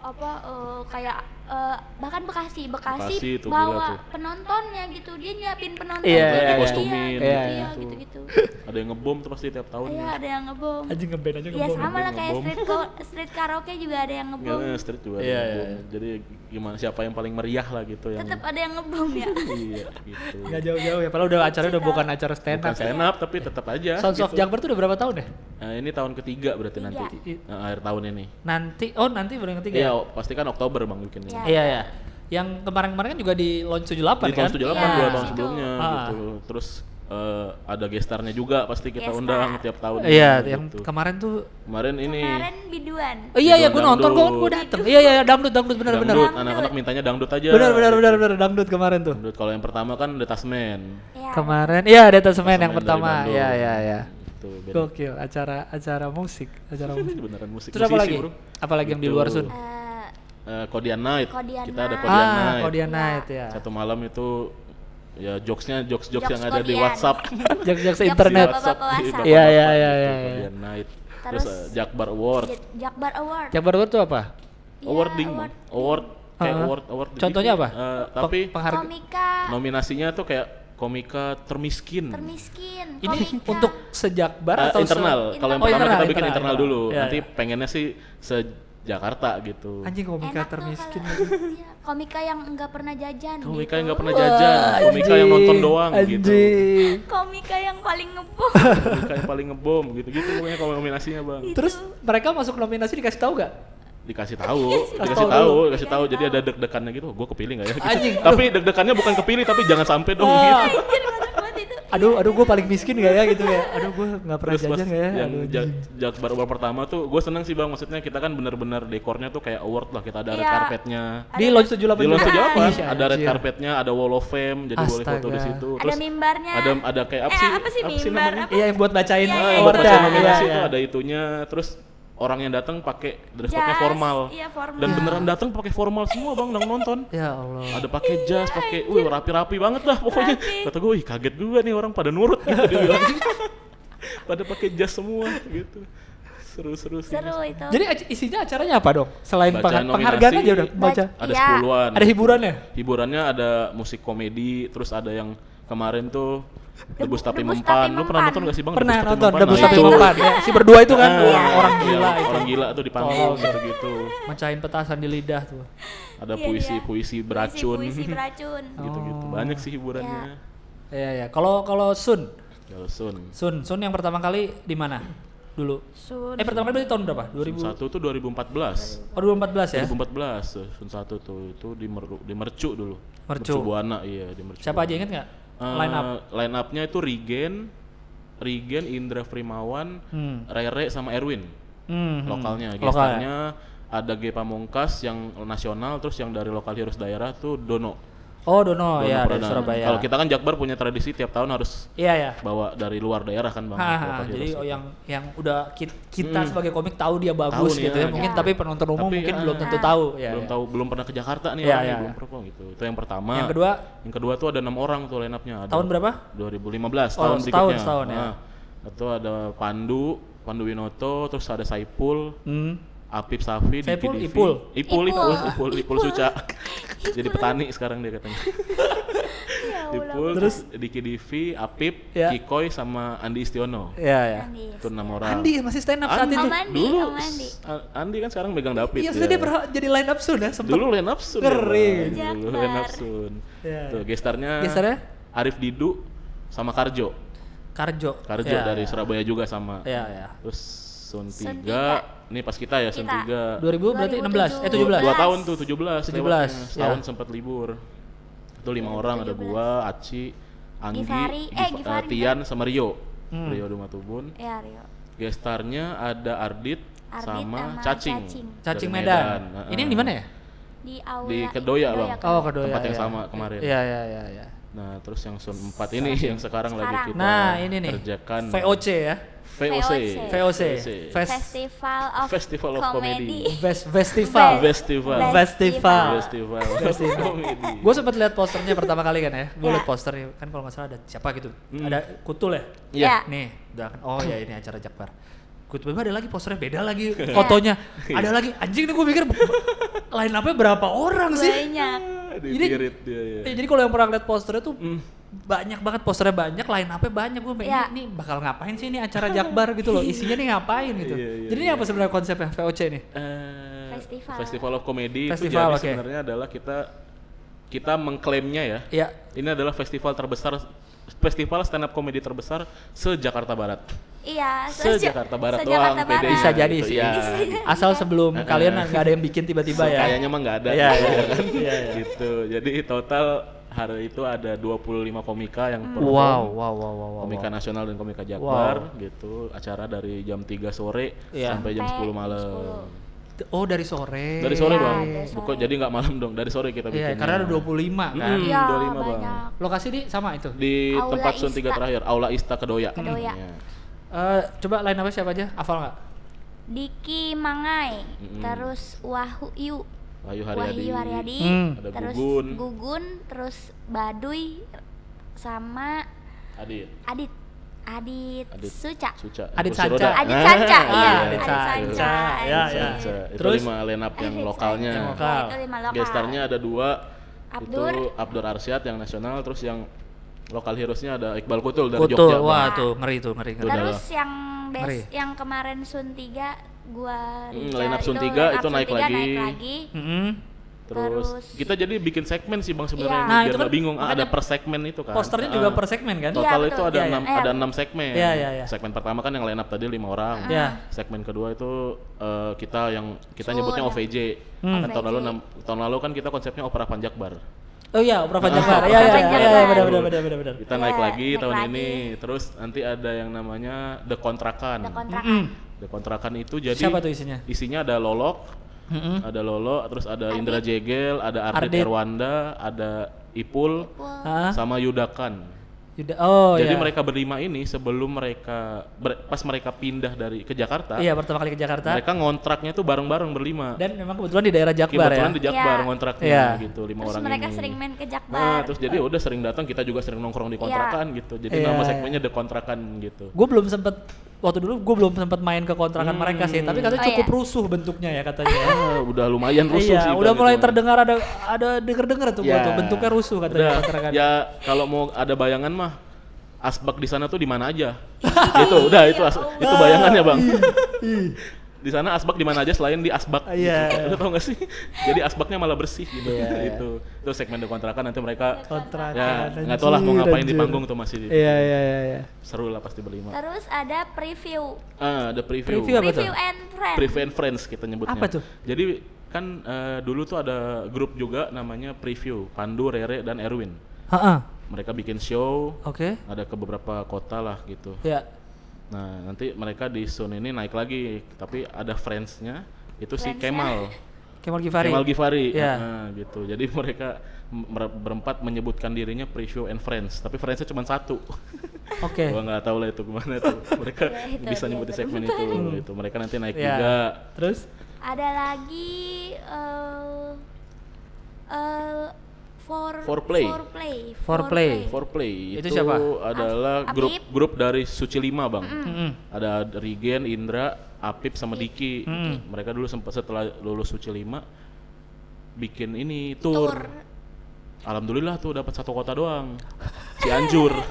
S2: Apa eh, kayak eh, bahkan Bekasi, Bekasi,
S3: Bekasi tuh, gila
S2: bawa
S3: tuh.
S2: penontonnya gitu. Dia nyiapin penonton.
S1: Iya,
S2: gitu.
S1: iya,
S3: dikostumin,
S1: iya,
S2: Iya,
S1: iya.
S2: gitu-gitu.
S3: Ada yang ngebom tuh pasti tiap tahun.
S2: Iya, ada yang ngebom.
S1: Anjing ngeband aja
S2: Ya
S1: ngebom.
S2: sama lah kayak street ko- street karaoke juga ada yang ngebom.
S3: Nggak, street juga ada
S1: Iya,
S3: yang
S1: iya,
S3: ngebom. Jadi gimana siapa yang paling meriah lah gitu yang
S2: Tetap ada yang ngebom ya.
S3: iya gitu.
S1: Enggak jauh-jauh ya. Padahal udah acara udah bukan acara stand
S3: Bukan
S1: up.
S3: stand up tapi tetap aja.
S1: Sounds of
S3: gitu.
S1: Jakbar tuh udah berapa tahun ya?
S3: Nah, ini tahun ketiga berarti
S2: Tiga.
S3: nanti. Nah, akhir tahun ini.
S1: Nanti oh nanti baru yang ketiga.
S3: Iya,
S1: ya?
S3: pasti kan Oktober Bang bikinnya.
S2: Iya.
S1: Iya ya. Yang kemarin-kemarin kan juga di launch 78
S3: Di
S1: kan?
S3: tahun 78
S2: Iya,
S3: dua tahun sebelumnya
S1: Ah.
S3: gitu. Terus eh, ada gestarnya juga pasti kita
S2: Gestar.
S3: undang tiap tahun.
S1: Iya,
S3: gitu.
S1: yang kemarin tuh
S3: kemarin ini
S2: Kemarin biduan.
S1: Oh iya iya gue
S3: Dangdut.
S1: nonton kok gue dateng. Iya iya dangdut dangdut benar benar.
S3: dangdut, anak-anak mintanya dangdut aja.
S1: Benar benar benar benar dangdut kemarin tuh.
S3: Dangdut kalau yang pertama kan The Tasman.
S2: Ya,
S1: Kemarin iya Data Semen yang pertama. Iya iya iya.
S3: Gitu.
S1: Gokil acara acara musik, acara musik.
S3: Beneran musik.
S1: Terus apa lagi?
S3: bro.
S1: Apa lagi yang di
S3: Gitu.
S1: luar Sun?
S2: eh,
S3: Eh, Kodian Night.
S2: Kodian
S3: Kita ada
S2: Night.
S3: Kodian
S1: Ah,
S3: Night.
S1: Kodian
S2: Iya.
S1: Night ya.
S3: Satu malam itu ya jokesnya jokes jokes
S2: Jokes
S3: yang ada di
S2: Kodian.
S3: WhatsApp.
S1: Jokes-jokes
S2: Jokes
S1: internet. Iya, iya,
S3: gitu,
S1: iya, iya, iya.
S3: Kodian Night. Terus,
S2: Terus
S3: eh, Jakbar Award.
S2: Jakbar Award.
S1: Jakbar Award tuh apa?
S2: Iya,
S3: Awarding,
S2: award.
S3: award kayak
S1: Ah.
S3: award award. di
S1: Contohnya apa?
S3: Eh, tapi
S1: Pengharga.
S2: Komika
S3: nominasinya tuh kayak komika termiskin.
S2: termiskin.
S1: Ini
S2: Komika.
S1: untuk sejakbar
S3: Eh,
S1: atau se-
S3: internal. Kalau yang
S1: Oh,
S3: pertama
S1: internal,
S3: kita bikin
S1: internal,
S3: internal, dulu.
S1: Iya,
S3: Nanti
S1: iya.
S3: pengennya sih se Jakarta gitu.
S1: Anjing komika
S2: Enak
S1: termiskin.
S2: kalau- Iya, komika yang enggak pernah jajan
S3: Komika
S2: gitu.
S3: yang nggak pernah jajan, komika yang nonton doang gitu.
S1: Anjing.
S2: komika yang paling ngebom
S3: Komika yang paling ngebom gitu-gitu pokoknya kalau nominasinya bang.
S1: Terus mereka masuk nominasi dikasih tahu gak?
S3: Dikasih tahu,
S1: Kasih
S3: dikasih
S1: tahu
S3: dikasih tahu. Jadi ada deg-degannya gitu. Gue kepilih nggak ya? Gitu.
S1: Anjing,
S3: Tapi deg-degannya bukan kepilih, tapi jangan sampai dong.
S1: Wah.
S3: Gitu.
S1: Aduh, aduh gue paling miskin gak ya gitu ya? Aduh gue nggak pernah
S3: Terus
S1: jajan gak ya?
S3: yang
S1: Aduh,
S3: ja-
S1: anjing.
S3: Jakbar Award pertama tuh gue seneng sih bang. Maksudnya kita kan bener-bener dekornya tuh kayak award lah. Kita ada red
S2: Iya.
S3: carpetnya.
S1: Di Lodge 78
S3: Di
S1: juga?
S3: apa?
S1: Ih,
S3: Ada red carpetnya, ada wall of fame, jadi boleh foto di
S1: Astaga.
S3: situ.
S2: ada
S3: Terus
S2: mimbarnya
S3: ada ada kayak apa
S2: Eh,
S3: sih?
S2: apa sih mimbar?
S3: namanya?
S1: Iya yang buat bacain
S2: Iya, iya,
S3: yang
S1: awardnya.
S2: iya,
S3: nominasi
S1: iya,
S3: itu
S1: iya.
S3: ada itunya. Terus orang yang datang pakai dress code-nya
S2: Jas,
S3: formal.
S2: iya, formal.
S3: Dan beneran datang pakai formal semua bang, yang nonton.
S1: Ya Allah.
S3: Ada pakai jas, pakai, wih rapi-rapi banget lah pokoknya.
S2: Rapi.
S3: Kata gue, ih kaget juga nih orang pada nurut gitu dia bilang. pada pakai jas semua gitu. Seru-seru sih.
S2: seru itu
S1: Jadi isinya acaranya apa dong? Selain
S3: Baca
S1: penghargaan aja udah baca.
S3: Ada
S2: Iya.
S3: sepuluhan.
S1: Ada hiburannya?
S3: Hiburannya ada musik komedi, terus ada yang kemarin tuh Debus Tapi
S2: Debus
S3: Mempan.
S2: Tapi
S3: Lu pernah nonton gak sih Bang?
S1: Pernah
S3: Debus
S1: nonton
S3: Mempan?
S1: Debus
S3: Nah,
S1: Tapi. Mempan ya. Si berdua itu kan
S3: Ah,
S1: orang
S3: iya,
S1: gila itu.
S3: Orang gila tuh di panggung
S1: Tolol.
S3: gitu-gitu.
S1: Mecahin petasan di lidah tuh.
S3: Ada
S2: Iya,
S3: puisi-puisi beracun.
S2: puisi beracun
S3: Gitu-gitu.
S1: Oh.
S3: Banyak sih hiburannya.
S1: Iya ya. Kalau kalau Sun,
S3: Kalau Sun.
S1: Sun, Sun yang pertama kali di mana? Dulu.
S2: Sun
S1: Eh pertama kali berarti tahun berapa? 2000
S3: Sun 1 tuh 2014.
S1: Oh 2014 ya?
S3: 2014 tuh, Sun 1 tuh itu di, Mer- di Mercu dulu.
S1: Mercu.
S3: Buana iya di Mercu.
S1: Siapa aja inget nggak?
S3: Eh,
S1: Line up.
S3: Line up-nya itu Rigen, Rigen, Indra Primawan,
S1: Hmm.
S3: Rere sama Erwin.
S1: Hmm, hmm.
S3: Lokalnya,
S1: Lokal ya?
S3: gestarnya ada G Pamungkas yang nasional, terus yang dari lokal heroes daerah tuh Dono.
S1: Oh Dono,
S3: Dono
S1: ya dari
S3: Pradana.
S1: Surabaya.
S3: Kalau kita kan Jakbar punya tradisi tiap tahun harus
S1: Iya ya.
S3: bawa dari luar daerah kan bang.
S1: Haha,
S3: lokal
S1: jadi oh, yang yang udah kita, kita
S3: Hmm.
S1: sebagai komik tahu dia bagus
S3: Tahu
S1: gitu ya.
S3: ya.
S1: Mungkin
S2: Iya.
S1: tapi penonton umum
S3: Tapi,
S1: mungkin
S3: ah,
S1: belum tentu tahu ya.
S3: belum
S1: ya.
S3: tahu, belum pernah ke Jakarta nih orangnya,
S1: iya,
S3: belum
S1: iya.
S3: perform gitu. Itu yang pertama.
S1: Yang kedua
S3: Yang kedua tuh ada enam orang tuh line up-nya. Ada
S1: tahun berapa?
S3: 2015
S1: Oh,
S3: tahun
S1: setahun,
S3: berikutnya.
S1: setahun, ya.
S3: Nah, Itu ada Pandu, Pandu Winoto, terus ada Saipul,
S1: Hmm.
S3: Apip Safi, Diki
S1: Saipul,
S3: Divi.
S1: Ipul?
S3: Ipul,
S2: Ipul.
S3: Ipul, Ipul, Ipul Suca. Jadi petani sekarang dia katanya.
S2: ya Allah
S3: Ipul, terus Diki Divi, Apip,
S1: Ya.
S3: Kikoy sama Andi Istiono.
S1: Iya ya.
S2: Andi.
S3: Itu enam orang.
S1: Andi masih stand up saat
S3: Andi.
S1: itu.
S2: Om Andi,
S3: Dulu
S2: Om Andi.
S3: Andi kan sekarang megang David.
S1: Iya, sudah dia pernah jadi line up sudah sempet.
S3: Dulu line up sun. Ya, Bang. Dulu line up sun.
S1: Iya,
S3: Tuh, gestarnya
S1: Gestarnya?
S3: Arif Didu sama Karjo.
S1: Karjo.
S3: Karjo
S1: Iya,
S3: dari
S1: iya.
S3: Surabaya juga sama.
S1: Iya ya.
S3: Terus Sun
S2: Sun
S3: 3, ini pas kita ya Sun
S2: Kita.
S3: 3.
S1: 2000 berarti 16 eh 17.
S3: Dua tahun tuh 17.
S1: 17,
S3: lewatnya.
S1: ya.
S3: Setahun sempat libur. Itu lima orang ada gua, Aci, Anggi,
S2: Givari, eh, Givari,
S3: eh, Tian sama Rio.
S1: Hmm.
S3: Rio Dumatubun.
S2: ya Rio
S3: Gestarnya ada Ardit,
S2: Ardit
S3: sama,
S2: sama
S3: Cacing.
S2: Cacing.
S1: Medan. Ini yang di mana ya?
S2: di aula
S3: Di Kedoya, Bang.
S1: Oh, Kedoya.
S3: Tempat yang
S1: iya.
S3: sama kemarin.
S1: Iya iya iya iya.
S3: Nah, terus yang Sun 4 ini yang sekarang, lagi
S2: Sekarang.
S3: kita
S1: Nah, ini nih.
S3: kerjakan
S1: VOC ya.
S3: VOC.
S1: VOC. Fest
S2: Festival of
S3: Festival of Comedy.
S1: Fest Festival.
S3: Festival.
S1: Festival.
S3: Festival.
S1: Festival. Gue sempat lihat posternya pertama kali kan ya. Gue
S2: Ya.
S1: lihat posternya kan kalau nggak salah ada siapa gitu.
S3: Hmm.
S1: Ada Kutul ya.
S3: Iya.
S2: Ya.
S1: Nih, udah kan. Oh ya ini acara Jakbar. Gue tiba ada lagi posternya beda lagi fotonya. ada lagi anjing nih gue mikir line up-nya berapa orang sih?
S2: banyak
S1: Ini-
S3: Dipirit dia ya.
S1: Eh, jadi kalau yang pernah lihat posternya tuh
S3: Hmm.
S1: banyak banget posternya banyak, line up-nya banyak. Gue pengen
S2: Ya.
S1: ini, ini bakal ngapain sih ini acara Jakbar gitu loh. Isinya nih ngapain gitu.
S3: Iya, iya,
S1: jadi ini apa sebenarnya konsepnya VOC nih?
S3: Eh,
S2: Festival.
S3: Festival of Comedy
S1: Festival,
S3: itu jadi sebenarnya adalah kita kita mengklaimnya ya.
S1: Ya,
S3: Ini adalah festival terbesar festival stand up comedy terbesar se Jakarta Barat.
S2: iya
S3: Se Jakarta Barat
S2: se-Jakarta
S3: doang, pede.
S2: Barat.
S1: Bisa jadi
S3: gitu,
S1: sih.
S3: ya.
S1: asal sebelum kalian nggak ada yang bikin tiba-tiba ya.
S3: Kayaknya mah nggak ada.
S1: Iya,
S3: gitu
S1: iya.
S3: kan.
S1: Iya, iya.
S3: Gitu. Jadi total hari itu ada 25 komika yang perform.
S1: Wow, wow, wow, wow, wow.
S3: Komika nasional dan komika Jakbar gitu. Acara dari jam 3 sore
S1: Iya.
S3: sampai jam
S2: Sampai
S3: 10 malam.
S2: jam
S1: Oh, dari sore.
S3: Dari sore,
S2: Iya,
S3: Bang.
S2: dari
S3: Bukan jadi nggak malam dong, dari sore kita
S1: Iya,
S3: bikinnya.
S1: karena ada 25 kan.
S2: Iya
S3: 25, Bang.
S2: banyak.
S1: Lokasi di sama itu.
S3: Di
S2: Aula
S3: tempat Sun 3
S2: Ista.
S3: terakhir, Aula Ista Kedoya.
S2: Kedoya.
S3: Iya.
S1: Eh, coba lain apa siapa aja? Hafal nggak?
S2: Diki Mangai,
S3: Mm-mm.
S2: terus Wahyu
S3: Wahyu Haryadi.
S2: Wahyu Haryadi,
S1: Hmm.
S3: Ada
S2: terus
S3: Gugun.
S2: Gugun, terus Baduy sama
S3: Adit.
S2: Adit. Adit,
S3: Adit.
S2: Suca.
S3: Suca.
S1: Adit Sanca.
S2: Adit Sanca,
S1: Ah,
S2: iya.
S1: Adit
S2: Adit
S1: Sanca. Ya,
S2: Adit
S1: ya.
S3: Itu
S1: Terus?
S3: lima line up yang
S2: Adit
S3: lokalnya.
S1: Yang lokal.
S2: Ya, itu lima lokal.
S3: Gestarnya ada dua.
S2: Abdur.
S3: Itu Abdur Arsyad yang nasional, terus yang lokal heroesnya ada Iqbal Kutul dari
S1: Kutul.
S3: Jogja.
S1: Wah, tuh ngeri tuh, ngeri, ngeri.
S2: Terus yang
S1: Ngeri.
S2: best yang kemarin Sun 3 gua
S3: Hmm, line up Sun
S2: itu
S3: 3
S2: line up
S3: itu
S2: Sun
S3: naik
S2: 3
S3: lagi.
S2: naik lagi.
S1: Mm-mm.
S3: Terus,
S2: Terus-
S3: kita jadi bikin segmen sih Bang sebenarnya
S2: Iya.
S1: Nah,
S3: biar
S1: itu
S3: nggak
S1: kan
S3: bingung ah, ada per segmen itu kan.
S1: Posternya juga per segmen kan?
S3: Total
S2: betul.
S3: itu ada
S1: Iya,
S3: enam
S2: Eh,
S3: ada enam segmen.
S1: Iya, iya, iya.
S3: Segmen pertama kan yang line up tadi lima orang.
S1: Iya.
S3: Segmen kedua itu eh, kita yang kita
S2: Sun.
S3: nyebutnya OVJ.
S1: Hmm.
S3: Kan tahun lalu
S2: OVJ.
S3: tahun lalu kan kita konsepnya opera Panjakbar.
S1: Oh iya, Opera Panjangbar.
S2: Ah,
S1: Iya, iya, iya, iya, benar, benar, benar, benar, benar.
S3: Kita
S2: Iya,
S3: naik lagi
S2: naik
S3: tahun
S2: lagi.
S3: ini. Terus nanti ada yang namanya The Kontrakan.
S2: Ada kontrakan.
S1: Mm-mm.
S3: The Kontrakan itu jadi
S1: Siapa tuh isinya?
S3: Isinya ada Lolok,
S1: Mm-mm.
S3: ada Lolo, terus ada Indra Jegel, ada Ardit,
S1: Ardit.
S3: Erwanda, ada Ipul,
S1: Hah?
S3: sama Yudakan.
S1: Yuda- Oh
S3: Jadi
S1: iya.
S3: mereka berlima ini sebelum mereka ber- pas mereka pindah dari ke Jakarta,
S1: Iya, pertama kali ke Jakarta.
S3: mereka ngontraknya tuh bareng-bareng berlima.
S1: Dan memang kebetulan di daerah Jakbar ya.
S3: Kebetulan di Jakbar
S2: Iya.
S3: ngontraknya
S1: Iya.
S3: gitu lima
S2: Terus
S3: orang
S2: mereka
S3: ini.
S2: sering main ke
S3: Nah,
S2: Jakbar.
S3: terus jadi udah sering datang, kita juga sering nongkrong di kontrakan gitu. Jadi
S1: Iya,
S3: nama
S1: iya.
S3: segmennya The Kontrakan gitu.
S1: Gue belum sempet waktu dulu gue belum sempat main ke kontrakan mereka sih, tapi katanya
S2: Oh,
S1: cukup
S2: iya.
S1: rusuh bentuknya ya katanya.
S3: Ah, udah lumayan rusuh
S1: iya,
S3: sih.
S1: udah mulai
S3: itu.
S1: terdengar ada ada denger-denger tuh gua
S3: Ya.
S1: tuh bentuknya rusuh katanya
S3: Udah,
S1: kontrakan.
S3: ya kalau mau ada bayangan mah asbak di sana tuh di mana aja. itu udah itu as- itu bayangannya, Bang. Di sana asbak di mana aja selain di asbak.
S1: Iya.
S3: Gitu. Lu tau gak sih? Jadi asbaknya malah bersih gitu.
S1: Iya, iya.
S3: itu. Itu segmen di kontrakan nanti mereka
S1: kontrakan.
S3: ya nggak tahu lah mau
S1: anjir,
S3: ngapain di
S1: anjir.
S3: panggung tuh masih di-
S1: Iya, iya, iya, iya.
S3: seru lah pasti berlima.
S2: Terus ada preview.
S3: Ah, ada preview.
S1: Preview apa tuh?
S2: Preview and friend.
S3: Preview and Friends kita nyebutnya.
S1: Apa tuh?
S3: Jadi kan eh, dulu tuh ada grup juga namanya Preview, Pandu, Rere dan Erwin.
S1: Heeh.
S3: Mereka bikin show,
S1: Oke.
S3: ada ke beberapa kota lah gitu.
S1: Ya.
S3: Nah, nanti mereka di Sun ini naik lagi, tapi ada friends-nya itu si
S2: Friends-nya?
S3: Kemal.
S1: Kemal Gifari.
S3: Kemal Givari.
S1: Iya.
S3: Nah, gitu. Jadi mereka mer- berempat menyebutkan dirinya Preview and Friends, tapi friends-nya cuma satu.
S1: Oke.
S3: Gua nggak tahu lah itu gimana tuh. Mereka
S2: Ya, itu
S3: bisa
S2: dia
S3: nyebutin segmen itu. Itu mereka nanti naik
S1: Ya.
S3: juga.
S1: Terus
S2: Ada lagi eh eh for
S3: Foreplay.
S2: Foreplay.
S1: Foreplay.
S3: Foreplay
S1: Itu
S3: itu,
S1: siapa?
S3: adalah
S2: Apip.
S3: grup grup dari Suci Lima bang. Ada Rigen, Indra, Apip sama Diki.
S1: Mm.
S3: Mereka dulu sempat setelah lulus Suci Lima bikin ini tour.
S2: Tour.
S3: Alhamdulillah tuh dapat satu kota doang. Cianjur.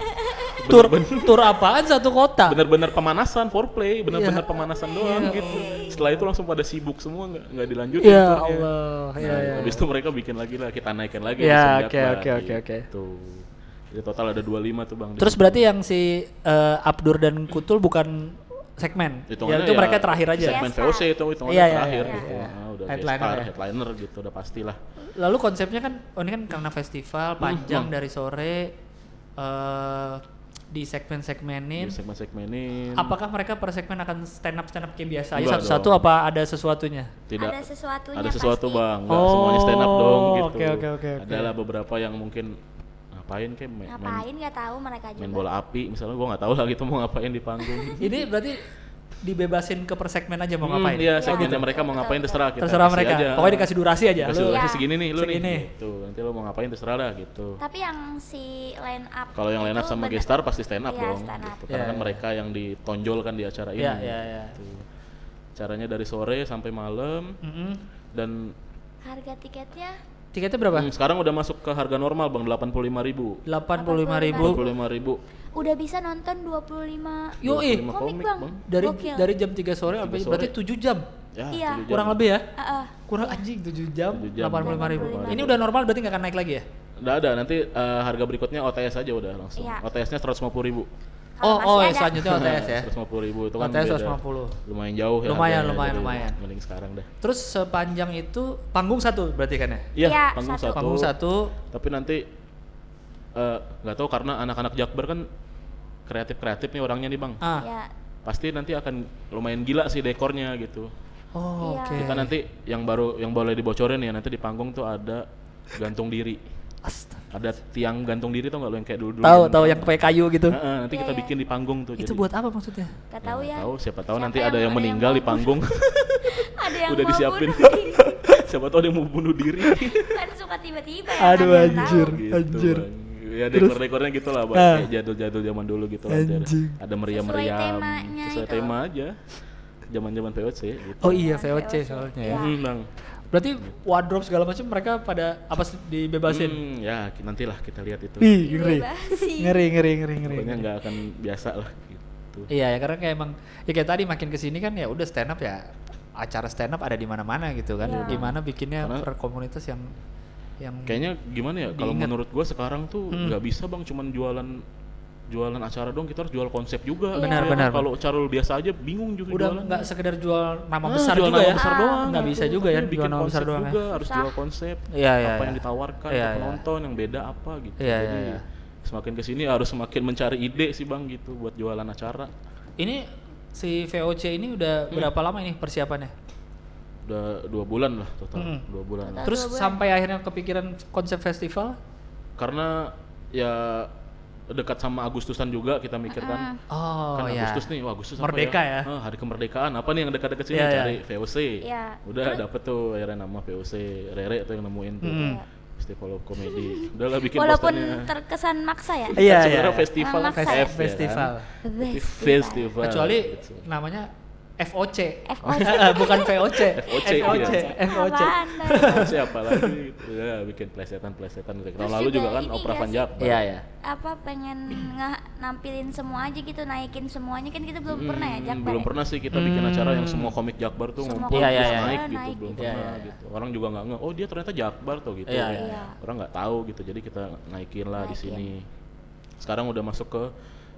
S1: tur
S3: Bener-bener-
S1: tur apaan satu kota?
S3: Bener-bener pemanasan foreplay, bener-bener
S1: Iya.
S3: pemanasan doang
S1: Iya.
S3: gitu. Setelah itu langsung pada sibuk semua nggak nggak dilanjutin.
S1: Ya
S3: turnya.
S1: Allah. Ya,
S3: Nah,
S1: ya.
S3: Habis itu mereka bikin lagi lah, kita naikin lagi
S1: Ya, oke, oke, oke, oke.
S3: gitu. Jadi total ada 25 tuh bang.
S1: Terus berarti yang si eh, Abdur dan Kutul bukan segmen. Ya, itu
S3: ya
S1: mereka terakhir aja.
S3: Segmen
S2: Yes,
S3: VOC itu hitungannya
S1: Iya, iya,
S3: terakhir
S1: iya,
S3: gitu.
S1: iya.
S3: Nah, udah
S1: Headliner
S3: headliner,
S1: ya.
S3: headliner gitu udah pastilah.
S1: Lalu konsepnya kan, oh ini kan karena festival panjang
S3: Bang.
S1: dari sore eh di segmen-segmenin.
S3: Di segmen-segmenin.
S1: Apakah mereka per segmen akan stand up stand up kayak biasa aja satu-satu
S3: dong.
S1: apa ada sesuatunya?
S3: Tidak
S2: Ada sesuatunya
S3: ada sesuatu
S2: pasti.
S3: bang, nggak semuanya stand up dong
S1: Oh,
S3: gitu.
S1: oke, oke, oke, oke.
S3: Adalah beberapa yang mungkin ngapain kayak main, main,
S2: Ngapain nggak tahu mereka juga.
S3: main bola api misalnya gua nggak tahu lah gitu mau ngapain di panggung.
S1: Ini berarti dibebasin ke per segmen aja mau
S3: Hmm,
S1: ngapain?
S3: Iya,
S1: Oh,
S3: segmennya
S1: gitu.
S3: mereka mau ngapain terserah kita.
S1: Terserah mereka.
S3: aja.
S1: Pokoknya dikasih durasi aja.
S3: Kasih
S1: Lu
S3: durasi
S2: Iya.
S3: segini nih, lu
S1: segini.
S3: nih. Gitu. Nanti lu mau ngapain terserah dah gitu.
S2: Tapi yang si line up
S3: Kalau yang line up sama gestar pasti stand up
S2: Iya,
S3: dong.
S2: stand up.
S3: Gitu. Karena
S1: Iya,
S3: kan
S1: iya.
S3: mereka yang ditonjolkan di acara ini.
S1: Iya, iya, iya.
S3: Gitu. Caranya dari sore sampai malam
S1: Mm-mm.
S3: dan
S2: Harga tiketnya
S1: Tiketnya berapa?
S3: hmm, sekarang udah masuk ke harga normal Bang 85.000.
S1: 85.000
S3: 85.000.
S2: udah bisa nonton 25
S1: Yoi.
S3: 25
S2: komik bang,
S1: dari
S2: Gokil.
S1: dari jam 3 sore sampai berarti 7 jam.
S3: Ya,
S2: Iya.
S3: tujuh jam.
S1: Kurang lebih ya?
S2: Ah, ah.
S1: Kurang anjing 7 jam,
S3: 7 jam.
S1: 85.000.
S2: 85.000.
S1: Ini udah normal berarti nggak akan naik lagi ya?
S3: Udah ada nanti eh, harga berikutnya OTS aja udah langsung.
S2: Iya.
S3: OTS-nya 150.000.
S1: Oh,
S2: Kalau masih
S1: oh,
S2: ada.
S1: selanjutnya OTS ya.
S3: 150.000 itu kan
S1: OTS
S3: beda.
S1: 150.
S3: Lumayan jauh ya.
S1: Lumayan,
S3: harganya,
S1: lumayan, lumayan.
S3: Mending sekarang dah.
S1: Terus sepanjang itu panggung satu berarti kan ya?
S3: Iya,
S2: Iya,
S3: panggung
S2: satu.
S3: satu.
S1: Panggung satu.
S3: Tapi nanti eh, nggak tahu karena anak-anak Jakbar kan kreatif kreatif nih orangnya nih bang
S1: Ah.
S2: Ya,
S3: pasti nanti akan lumayan gila sih dekornya gitu
S1: Oh,
S2: Iya.
S1: oke.
S3: kita nanti yang baru yang boleh dibocorin ya nanti di panggung tuh ada gantung diri
S1: Astaga.
S3: ada tiang gantung diri tuh nggak lo yang kayak dulu dulu
S1: Tahu tahu yang pakai kayu gitu.
S3: nanti
S2: Iya,
S3: kita
S2: iya.
S3: bikin di panggung tuh
S1: Itu
S3: jadi-
S1: buat apa maksudnya?
S2: gak tahu ya.
S3: tahu siapa tahu
S2: Siapa
S3: nanti
S2: yang-
S3: ada yang
S2: yang
S3: meninggal
S2: mau
S3: di panggung
S2: Ada yang
S3: udah
S2: mau
S3: disiapin
S2: bunuh diri.
S3: siapa tahu ada yang mau bunuh diri
S2: kan suka tiba-tiba ya.
S1: Aduh,
S2: kan, nggak
S1: anjir.
S2: tahu.
S3: gitu
S1: Anjir.
S3: Ya dekor-dekornya gitu lah Bang.
S1: Ah.
S3: kayak jadul-jadul zaman dulu gitu lah ada meriam-meriam
S2: Sesuai temanya
S3: sesuai
S2: itu.
S3: tema aja zaman-zaman VOC gitu
S1: Oh iya, VOC
S2: VOC.
S1: soalnya ya.
S3: Hmm, Bang.
S1: Berarti wardrobe segala macam mereka pada apa sih dibebasin?
S3: Hmm, ya nantilah kita lihat itu
S1: Ih, ngeri. Ngeri, ngeri, ngeri, ngeri.
S3: pokoknya nggak akan biasa lah gitu
S1: Iya ya karena kayak emang ya kayak tadi makin ke sini kan ya udah stand up ya acara stand up ada di mana-mana gitu kan.
S2: Iya.
S1: Gimana bikinnya
S3: Karena-
S1: per komunitas yang yang
S3: kayaknya gimana ya kalau menurut gua sekarang tuh
S1: Hmm.
S3: nggak bisa bang cuman jualan jualan acara dong kita harus jual konsep juga
S2: Benar,
S3: Gitu.
S1: benar.
S3: kalau cara lu biasa aja bingung juga
S1: udah nggak sekedar jual nama
S3: Ah,
S1: besar
S3: jual
S1: juga
S3: nama
S1: ya.
S3: besar
S2: Ah,
S3: doang
S1: nggak bisa juga ya
S3: bikin
S1: jual nama besar doang ya.
S3: juga harus
S2: Susah.
S3: jual konsep
S1: Iya, iya,
S3: apa yang
S1: iya.
S3: ditawarkan
S1: Iya,
S3: ke
S1: iya,
S3: penonton yang beda apa gitu
S1: Iya,
S3: jadi
S1: iya, iya.
S3: semakin ke sini harus semakin mencari ide sih bang gitu buat jualan acara
S1: Ini si VOC ini udah
S3: Hmm.
S1: berapa lama ini persiapannya?
S3: Udah dua bulan lah total
S1: Hmm.
S3: dua bulan lah.
S2: Total.
S1: Terus
S2: dua bulan.
S1: sampai akhirnya kepikiran konsep festival?
S3: karena ya dekat sama Agustusan juga kita mikirkan
S1: Oh
S3: kan
S1: ya.
S3: Agustus nih, wah Agustus apa
S1: Merdeka ya.
S3: Ah, hari kemerdekaan apa nih yang dekat-dekat sini
S1: Iya, iya.
S3: cari VOC.
S2: Iya.
S3: Udah dapet tuh akhirnya nama VOC. Rere tuh yang nemuin tuh.
S1: Hmm.
S3: Festival of Comedy. Udah lah bikin
S2: Walaupun
S3: posternya.
S2: terkesan maksa ya.
S1: Iya,
S3: Kan sebenarnya
S1: iya.
S3: festival
S2: Emang
S3: kan
S2: maksa
S3: F
S2: ya?
S3: ya kan?
S1: Festival.
S3: Festival.
S1: Kecuali
S3: gitu.
S1: namanya FOC.
S2: FOC.
S1: Bukan VOC.
S3: FOC,
S1: FOC.
S3: iya.
S1: FOC.
S2: Apaan, Bang?
S3: Siapa lagi gitu. Ya bikin plesetan-plesetan gitu. Tahun
S2: Terus
S3: lalu juga kan Opera Van.
S1: Iya ya.
S2: apa pengen nggak nampilin semua aja gitu naikin semuanya kan kita belum pernah ya
S3: Hmm,
S2: Jakbar
S3: belum
S2: ya?
S3: pernah sih kita bikin acara yang semua komik Jakbar tuh
S2: Semua
S3: ngumpul
S1: komik
S3: terus
S1: Jakbar
S3: naik gitu belum
S1: Iya,
S3: pernah
S1: iya,
S3: gitu orang juga nggak nge oh dia ternyata Jakbar tuh gitu
S1: Iya,
S2: iya.
S3: orang nggak tahu gitu jadi kita naikin lah di sini sekarang udah masuk ke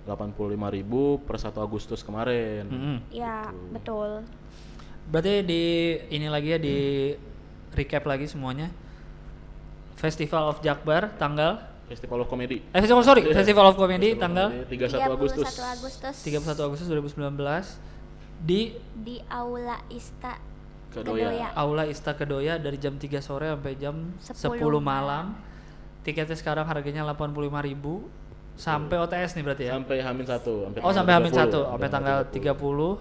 S3: 85.000 per 1 Agustus kemarin.
S1: Mm-mm.
S2: ya betul.
S1: Berarti di ini lagi ya di recap lagi semuanya. Festival of Jakbar tanggal?
S3: Festival of Comedy.
S1: Eh Festival sorry,
S3: Iya.
S1: Festival of Comedy
S3: Festival
S1: tanggal?
S3: Comedy 31 Agustus.
S2: 31 Agustus
S1: 31 Agustus 2019 di?
S2: Di Aula Ista
S3: Kedoya.
S1: Aula Ista Kedoya dari jam 3 sore sampai jam 10,
S2: 10
S1: malam. Tiketnya sekarang harganya 85.000 sampai OTS nih berarti ya.
S3: sampai Hamin 1 sampai
S1: Oh sampai Hamin
S3: 30,
S1: 1 sampai tanggal 30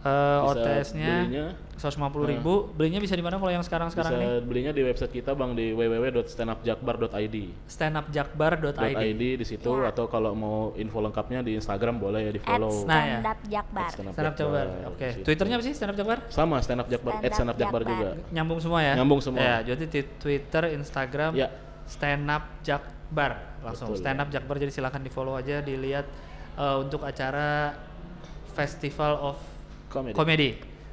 S1: eh
S3: Bisa
S1: OTS-nya
S3: belinya,
S1: 150.000. Belinya bisa di mana kalau yang sekarang-sekarang
S3: bisa
S1: nih?
S3: belinya di website kita Bang di www.standupjakbar.id
S1: standupjakbar.id.
S3: .id di situ
S2: Ya.
S3: atau kalau mau info lengkapnya di Instagram boleh ya di follow.
S1: Nah, ya.
S2: stand up Jakbar
S3: Stand Up
S1: Stand up Jakbar.
S3: Jakbar,
S1: Oke.
S3: situ.
S1: Twitternya apa sih Stand up Jakbar?
S3: Sama stand up Jakbar,
S2: Stand
S3: at stand up
S2: Up
S3: Jakbar
S2: Jakbar.
S3: juga.
S1: Nyambung semua ya?
S3: Nyambung semua.
S1: Ya, jadi di Twitter, Instagram,
S3: Ya.
S1: Stand Up Jakbar langsung.
S3: Betul,
S1: stand
S3: ya.
S1: Up Jakbar jadi silahkan di follow aja, dilihat eh, untuk acara Festival of
S3: Comedy.
S1: Comedy.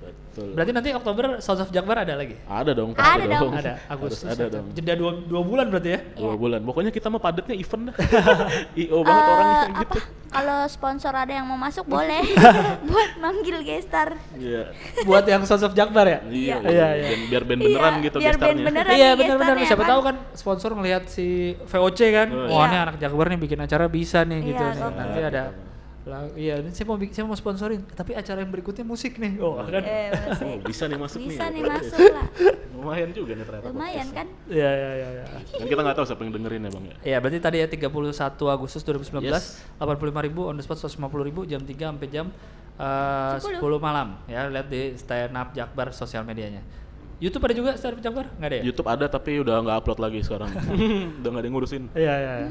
S3: Betul.
S1: Berarti nanti Oktober Sounds of Jakbar ada lagi?
S3: ada dong,
S2: Ada
S3: pasti
S2: dong.
S1: Ada
S3: Harus
S1: Agustus.
S3: ada
S1: September.
S3: dong.
S1: Jeda dua, dua bulan berarti ya?
S3: Dua
S2: Iya.
S3: bulan. Pokoknya kita mah padatnya event dah. IO banget
S2: Eh,
S3: orangnya
S2: apa
S3: gitu.
S2: kalau sponsor ada yang mau masuk boleh buat manggil gestar
S3: Iya.
S1: Buat yang Sounds of Jakbar ya?
S3: Iya,
S1: Iya, iya.
S3: Dan biar band beneran
S2: Iya,
S3: gitu
S2: biar band
S3: gestarnya.
S2: beneran.
S1: Iya
S2: gestarnya,
S1: siapa
S2: kan?
S1: tahu kan sponsor ngelihat si VOC kan,
S3: Oh,
S1: wah
S2: iya.
S1: ini anak Jakbar nih bikin acara bisa nih gitu
S2: Iya,
S1: nih.
S2: gokil.
S1: Nanti ada lah, iya ini saya mau saya mau sponsorin, tapi acara yang berikutnya musik nih. Oh kan.
S2: Eh, masih.
S3: Oh, bisa nih masuk nih.
S2: bisa nih
S3: gitu.
S2: masuk lah
S3: Lumayan juga nih ternyata.
S2: lumayan
S3: podcastnya.
S2: kan
S1: Iya iya iya iya.
S3: Dan kita nggak tahu siapa yang dengerin ya bang ya.
S1: Iya, berarti tadi ya 31 Agustus 2019,
S3: Yes.
S1: 85.000 on the spot 150.000 jam 3 sampai jam eh, 10.
S2: 10.
S1: malam ya. Lihat di Stand Up Jakbar sosial medianya. YouTube ada juga Stand Up Jakbar? Enggak ada ya?
S3: YouTube ada tapi udah nggak upload lagi sekarang. udah nggak ada yang ngurusin.
S1: Iya iya. iya.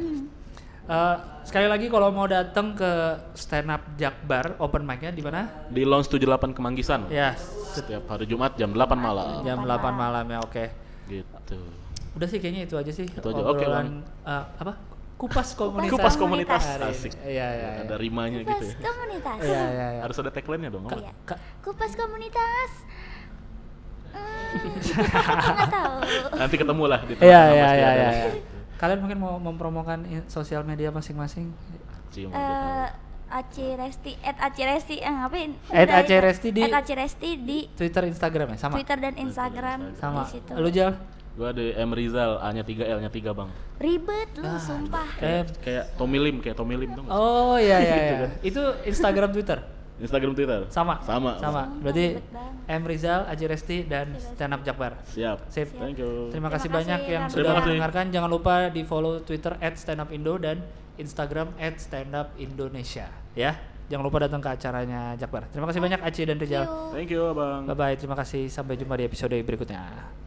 S1: Eh, sekali lagi kalau mau datang ke Stand Up Jakbar open mic-nya di mana?
S3: Di Lounge 78 Kemanggisan.
S1: Ya,
S3: Setiap hari Jumat jam 8 malam.
S1: jam 8 malam ya, oke.
S3: Gitu.
S1: Udah sih kayaknya itu aja sih.
S3: Itu aja, oke,
S1: obrolan, eh, apa? Kupas komunitas.
S3: Kupas komunitas. Asik.
S1: Iya iya. iya.
S3: Ada rimanya gitu
S2: kupas
S3: ya.
S2: komunitas
S1: Iya iya iya.
S3: Harus ada tagline-nya dong.
S2: Iya.
S1: Ka-
S2: kupas komunitas Hmm, nggak tahu
S3: Nanti ketemu lah di
S1: Iya iya
S3: pasti
S1: iya
S3: ada.
S1: iya. iya. Kalian mungkin mau mempromokan sosial media masing-masing?
S2: Eh. Aci Resti, at Aci Resti, eh ngapain?
S1: At Aci. Resti di-
S2: At Aci Resti di
S1: Twitter, Instagram ya sama.
S2: Twitter dan Instagram
S1: Sama.
S2: di situ.
S1: Lu Jal?
S3: Gua di M Rizal, A-nya 3, L-nya 3, Bang.
S2: Ribet lu,
S1: Ah,
S2: sumpah.
S1: Eh,
S3: Kayak Tommy Lim, kayak Tommy Lim dong.
S1: oh iya iya, iya. Itu Instagram Twitter.
S3: Instagram Twitter.
S1: Sama.
S3: Sama.
S1: Sama.
S2: Sama,
S1: Berarti. M Rizal, Aji Resti dan Stand Up Jakbar.
S3: Siap.
S1: Sip.
S3: Thank you.
S1: Terima kasih
S2: Terima
S1: banyak
S2: kasih,
S1: yang sudah
S3: kasih.
S1: mendengarkan. Jangan lupa di follow Twitter @standupindo dan Instagram @standupindonesia ya. Jangan lupa datang ke acaranya Jakbar. Terima kasih banyak Aci dan Rizal.
S3: Thank you, Abang.
S1: Bye bye. Terima kasih. Sampai jumpa di episode berikutnya.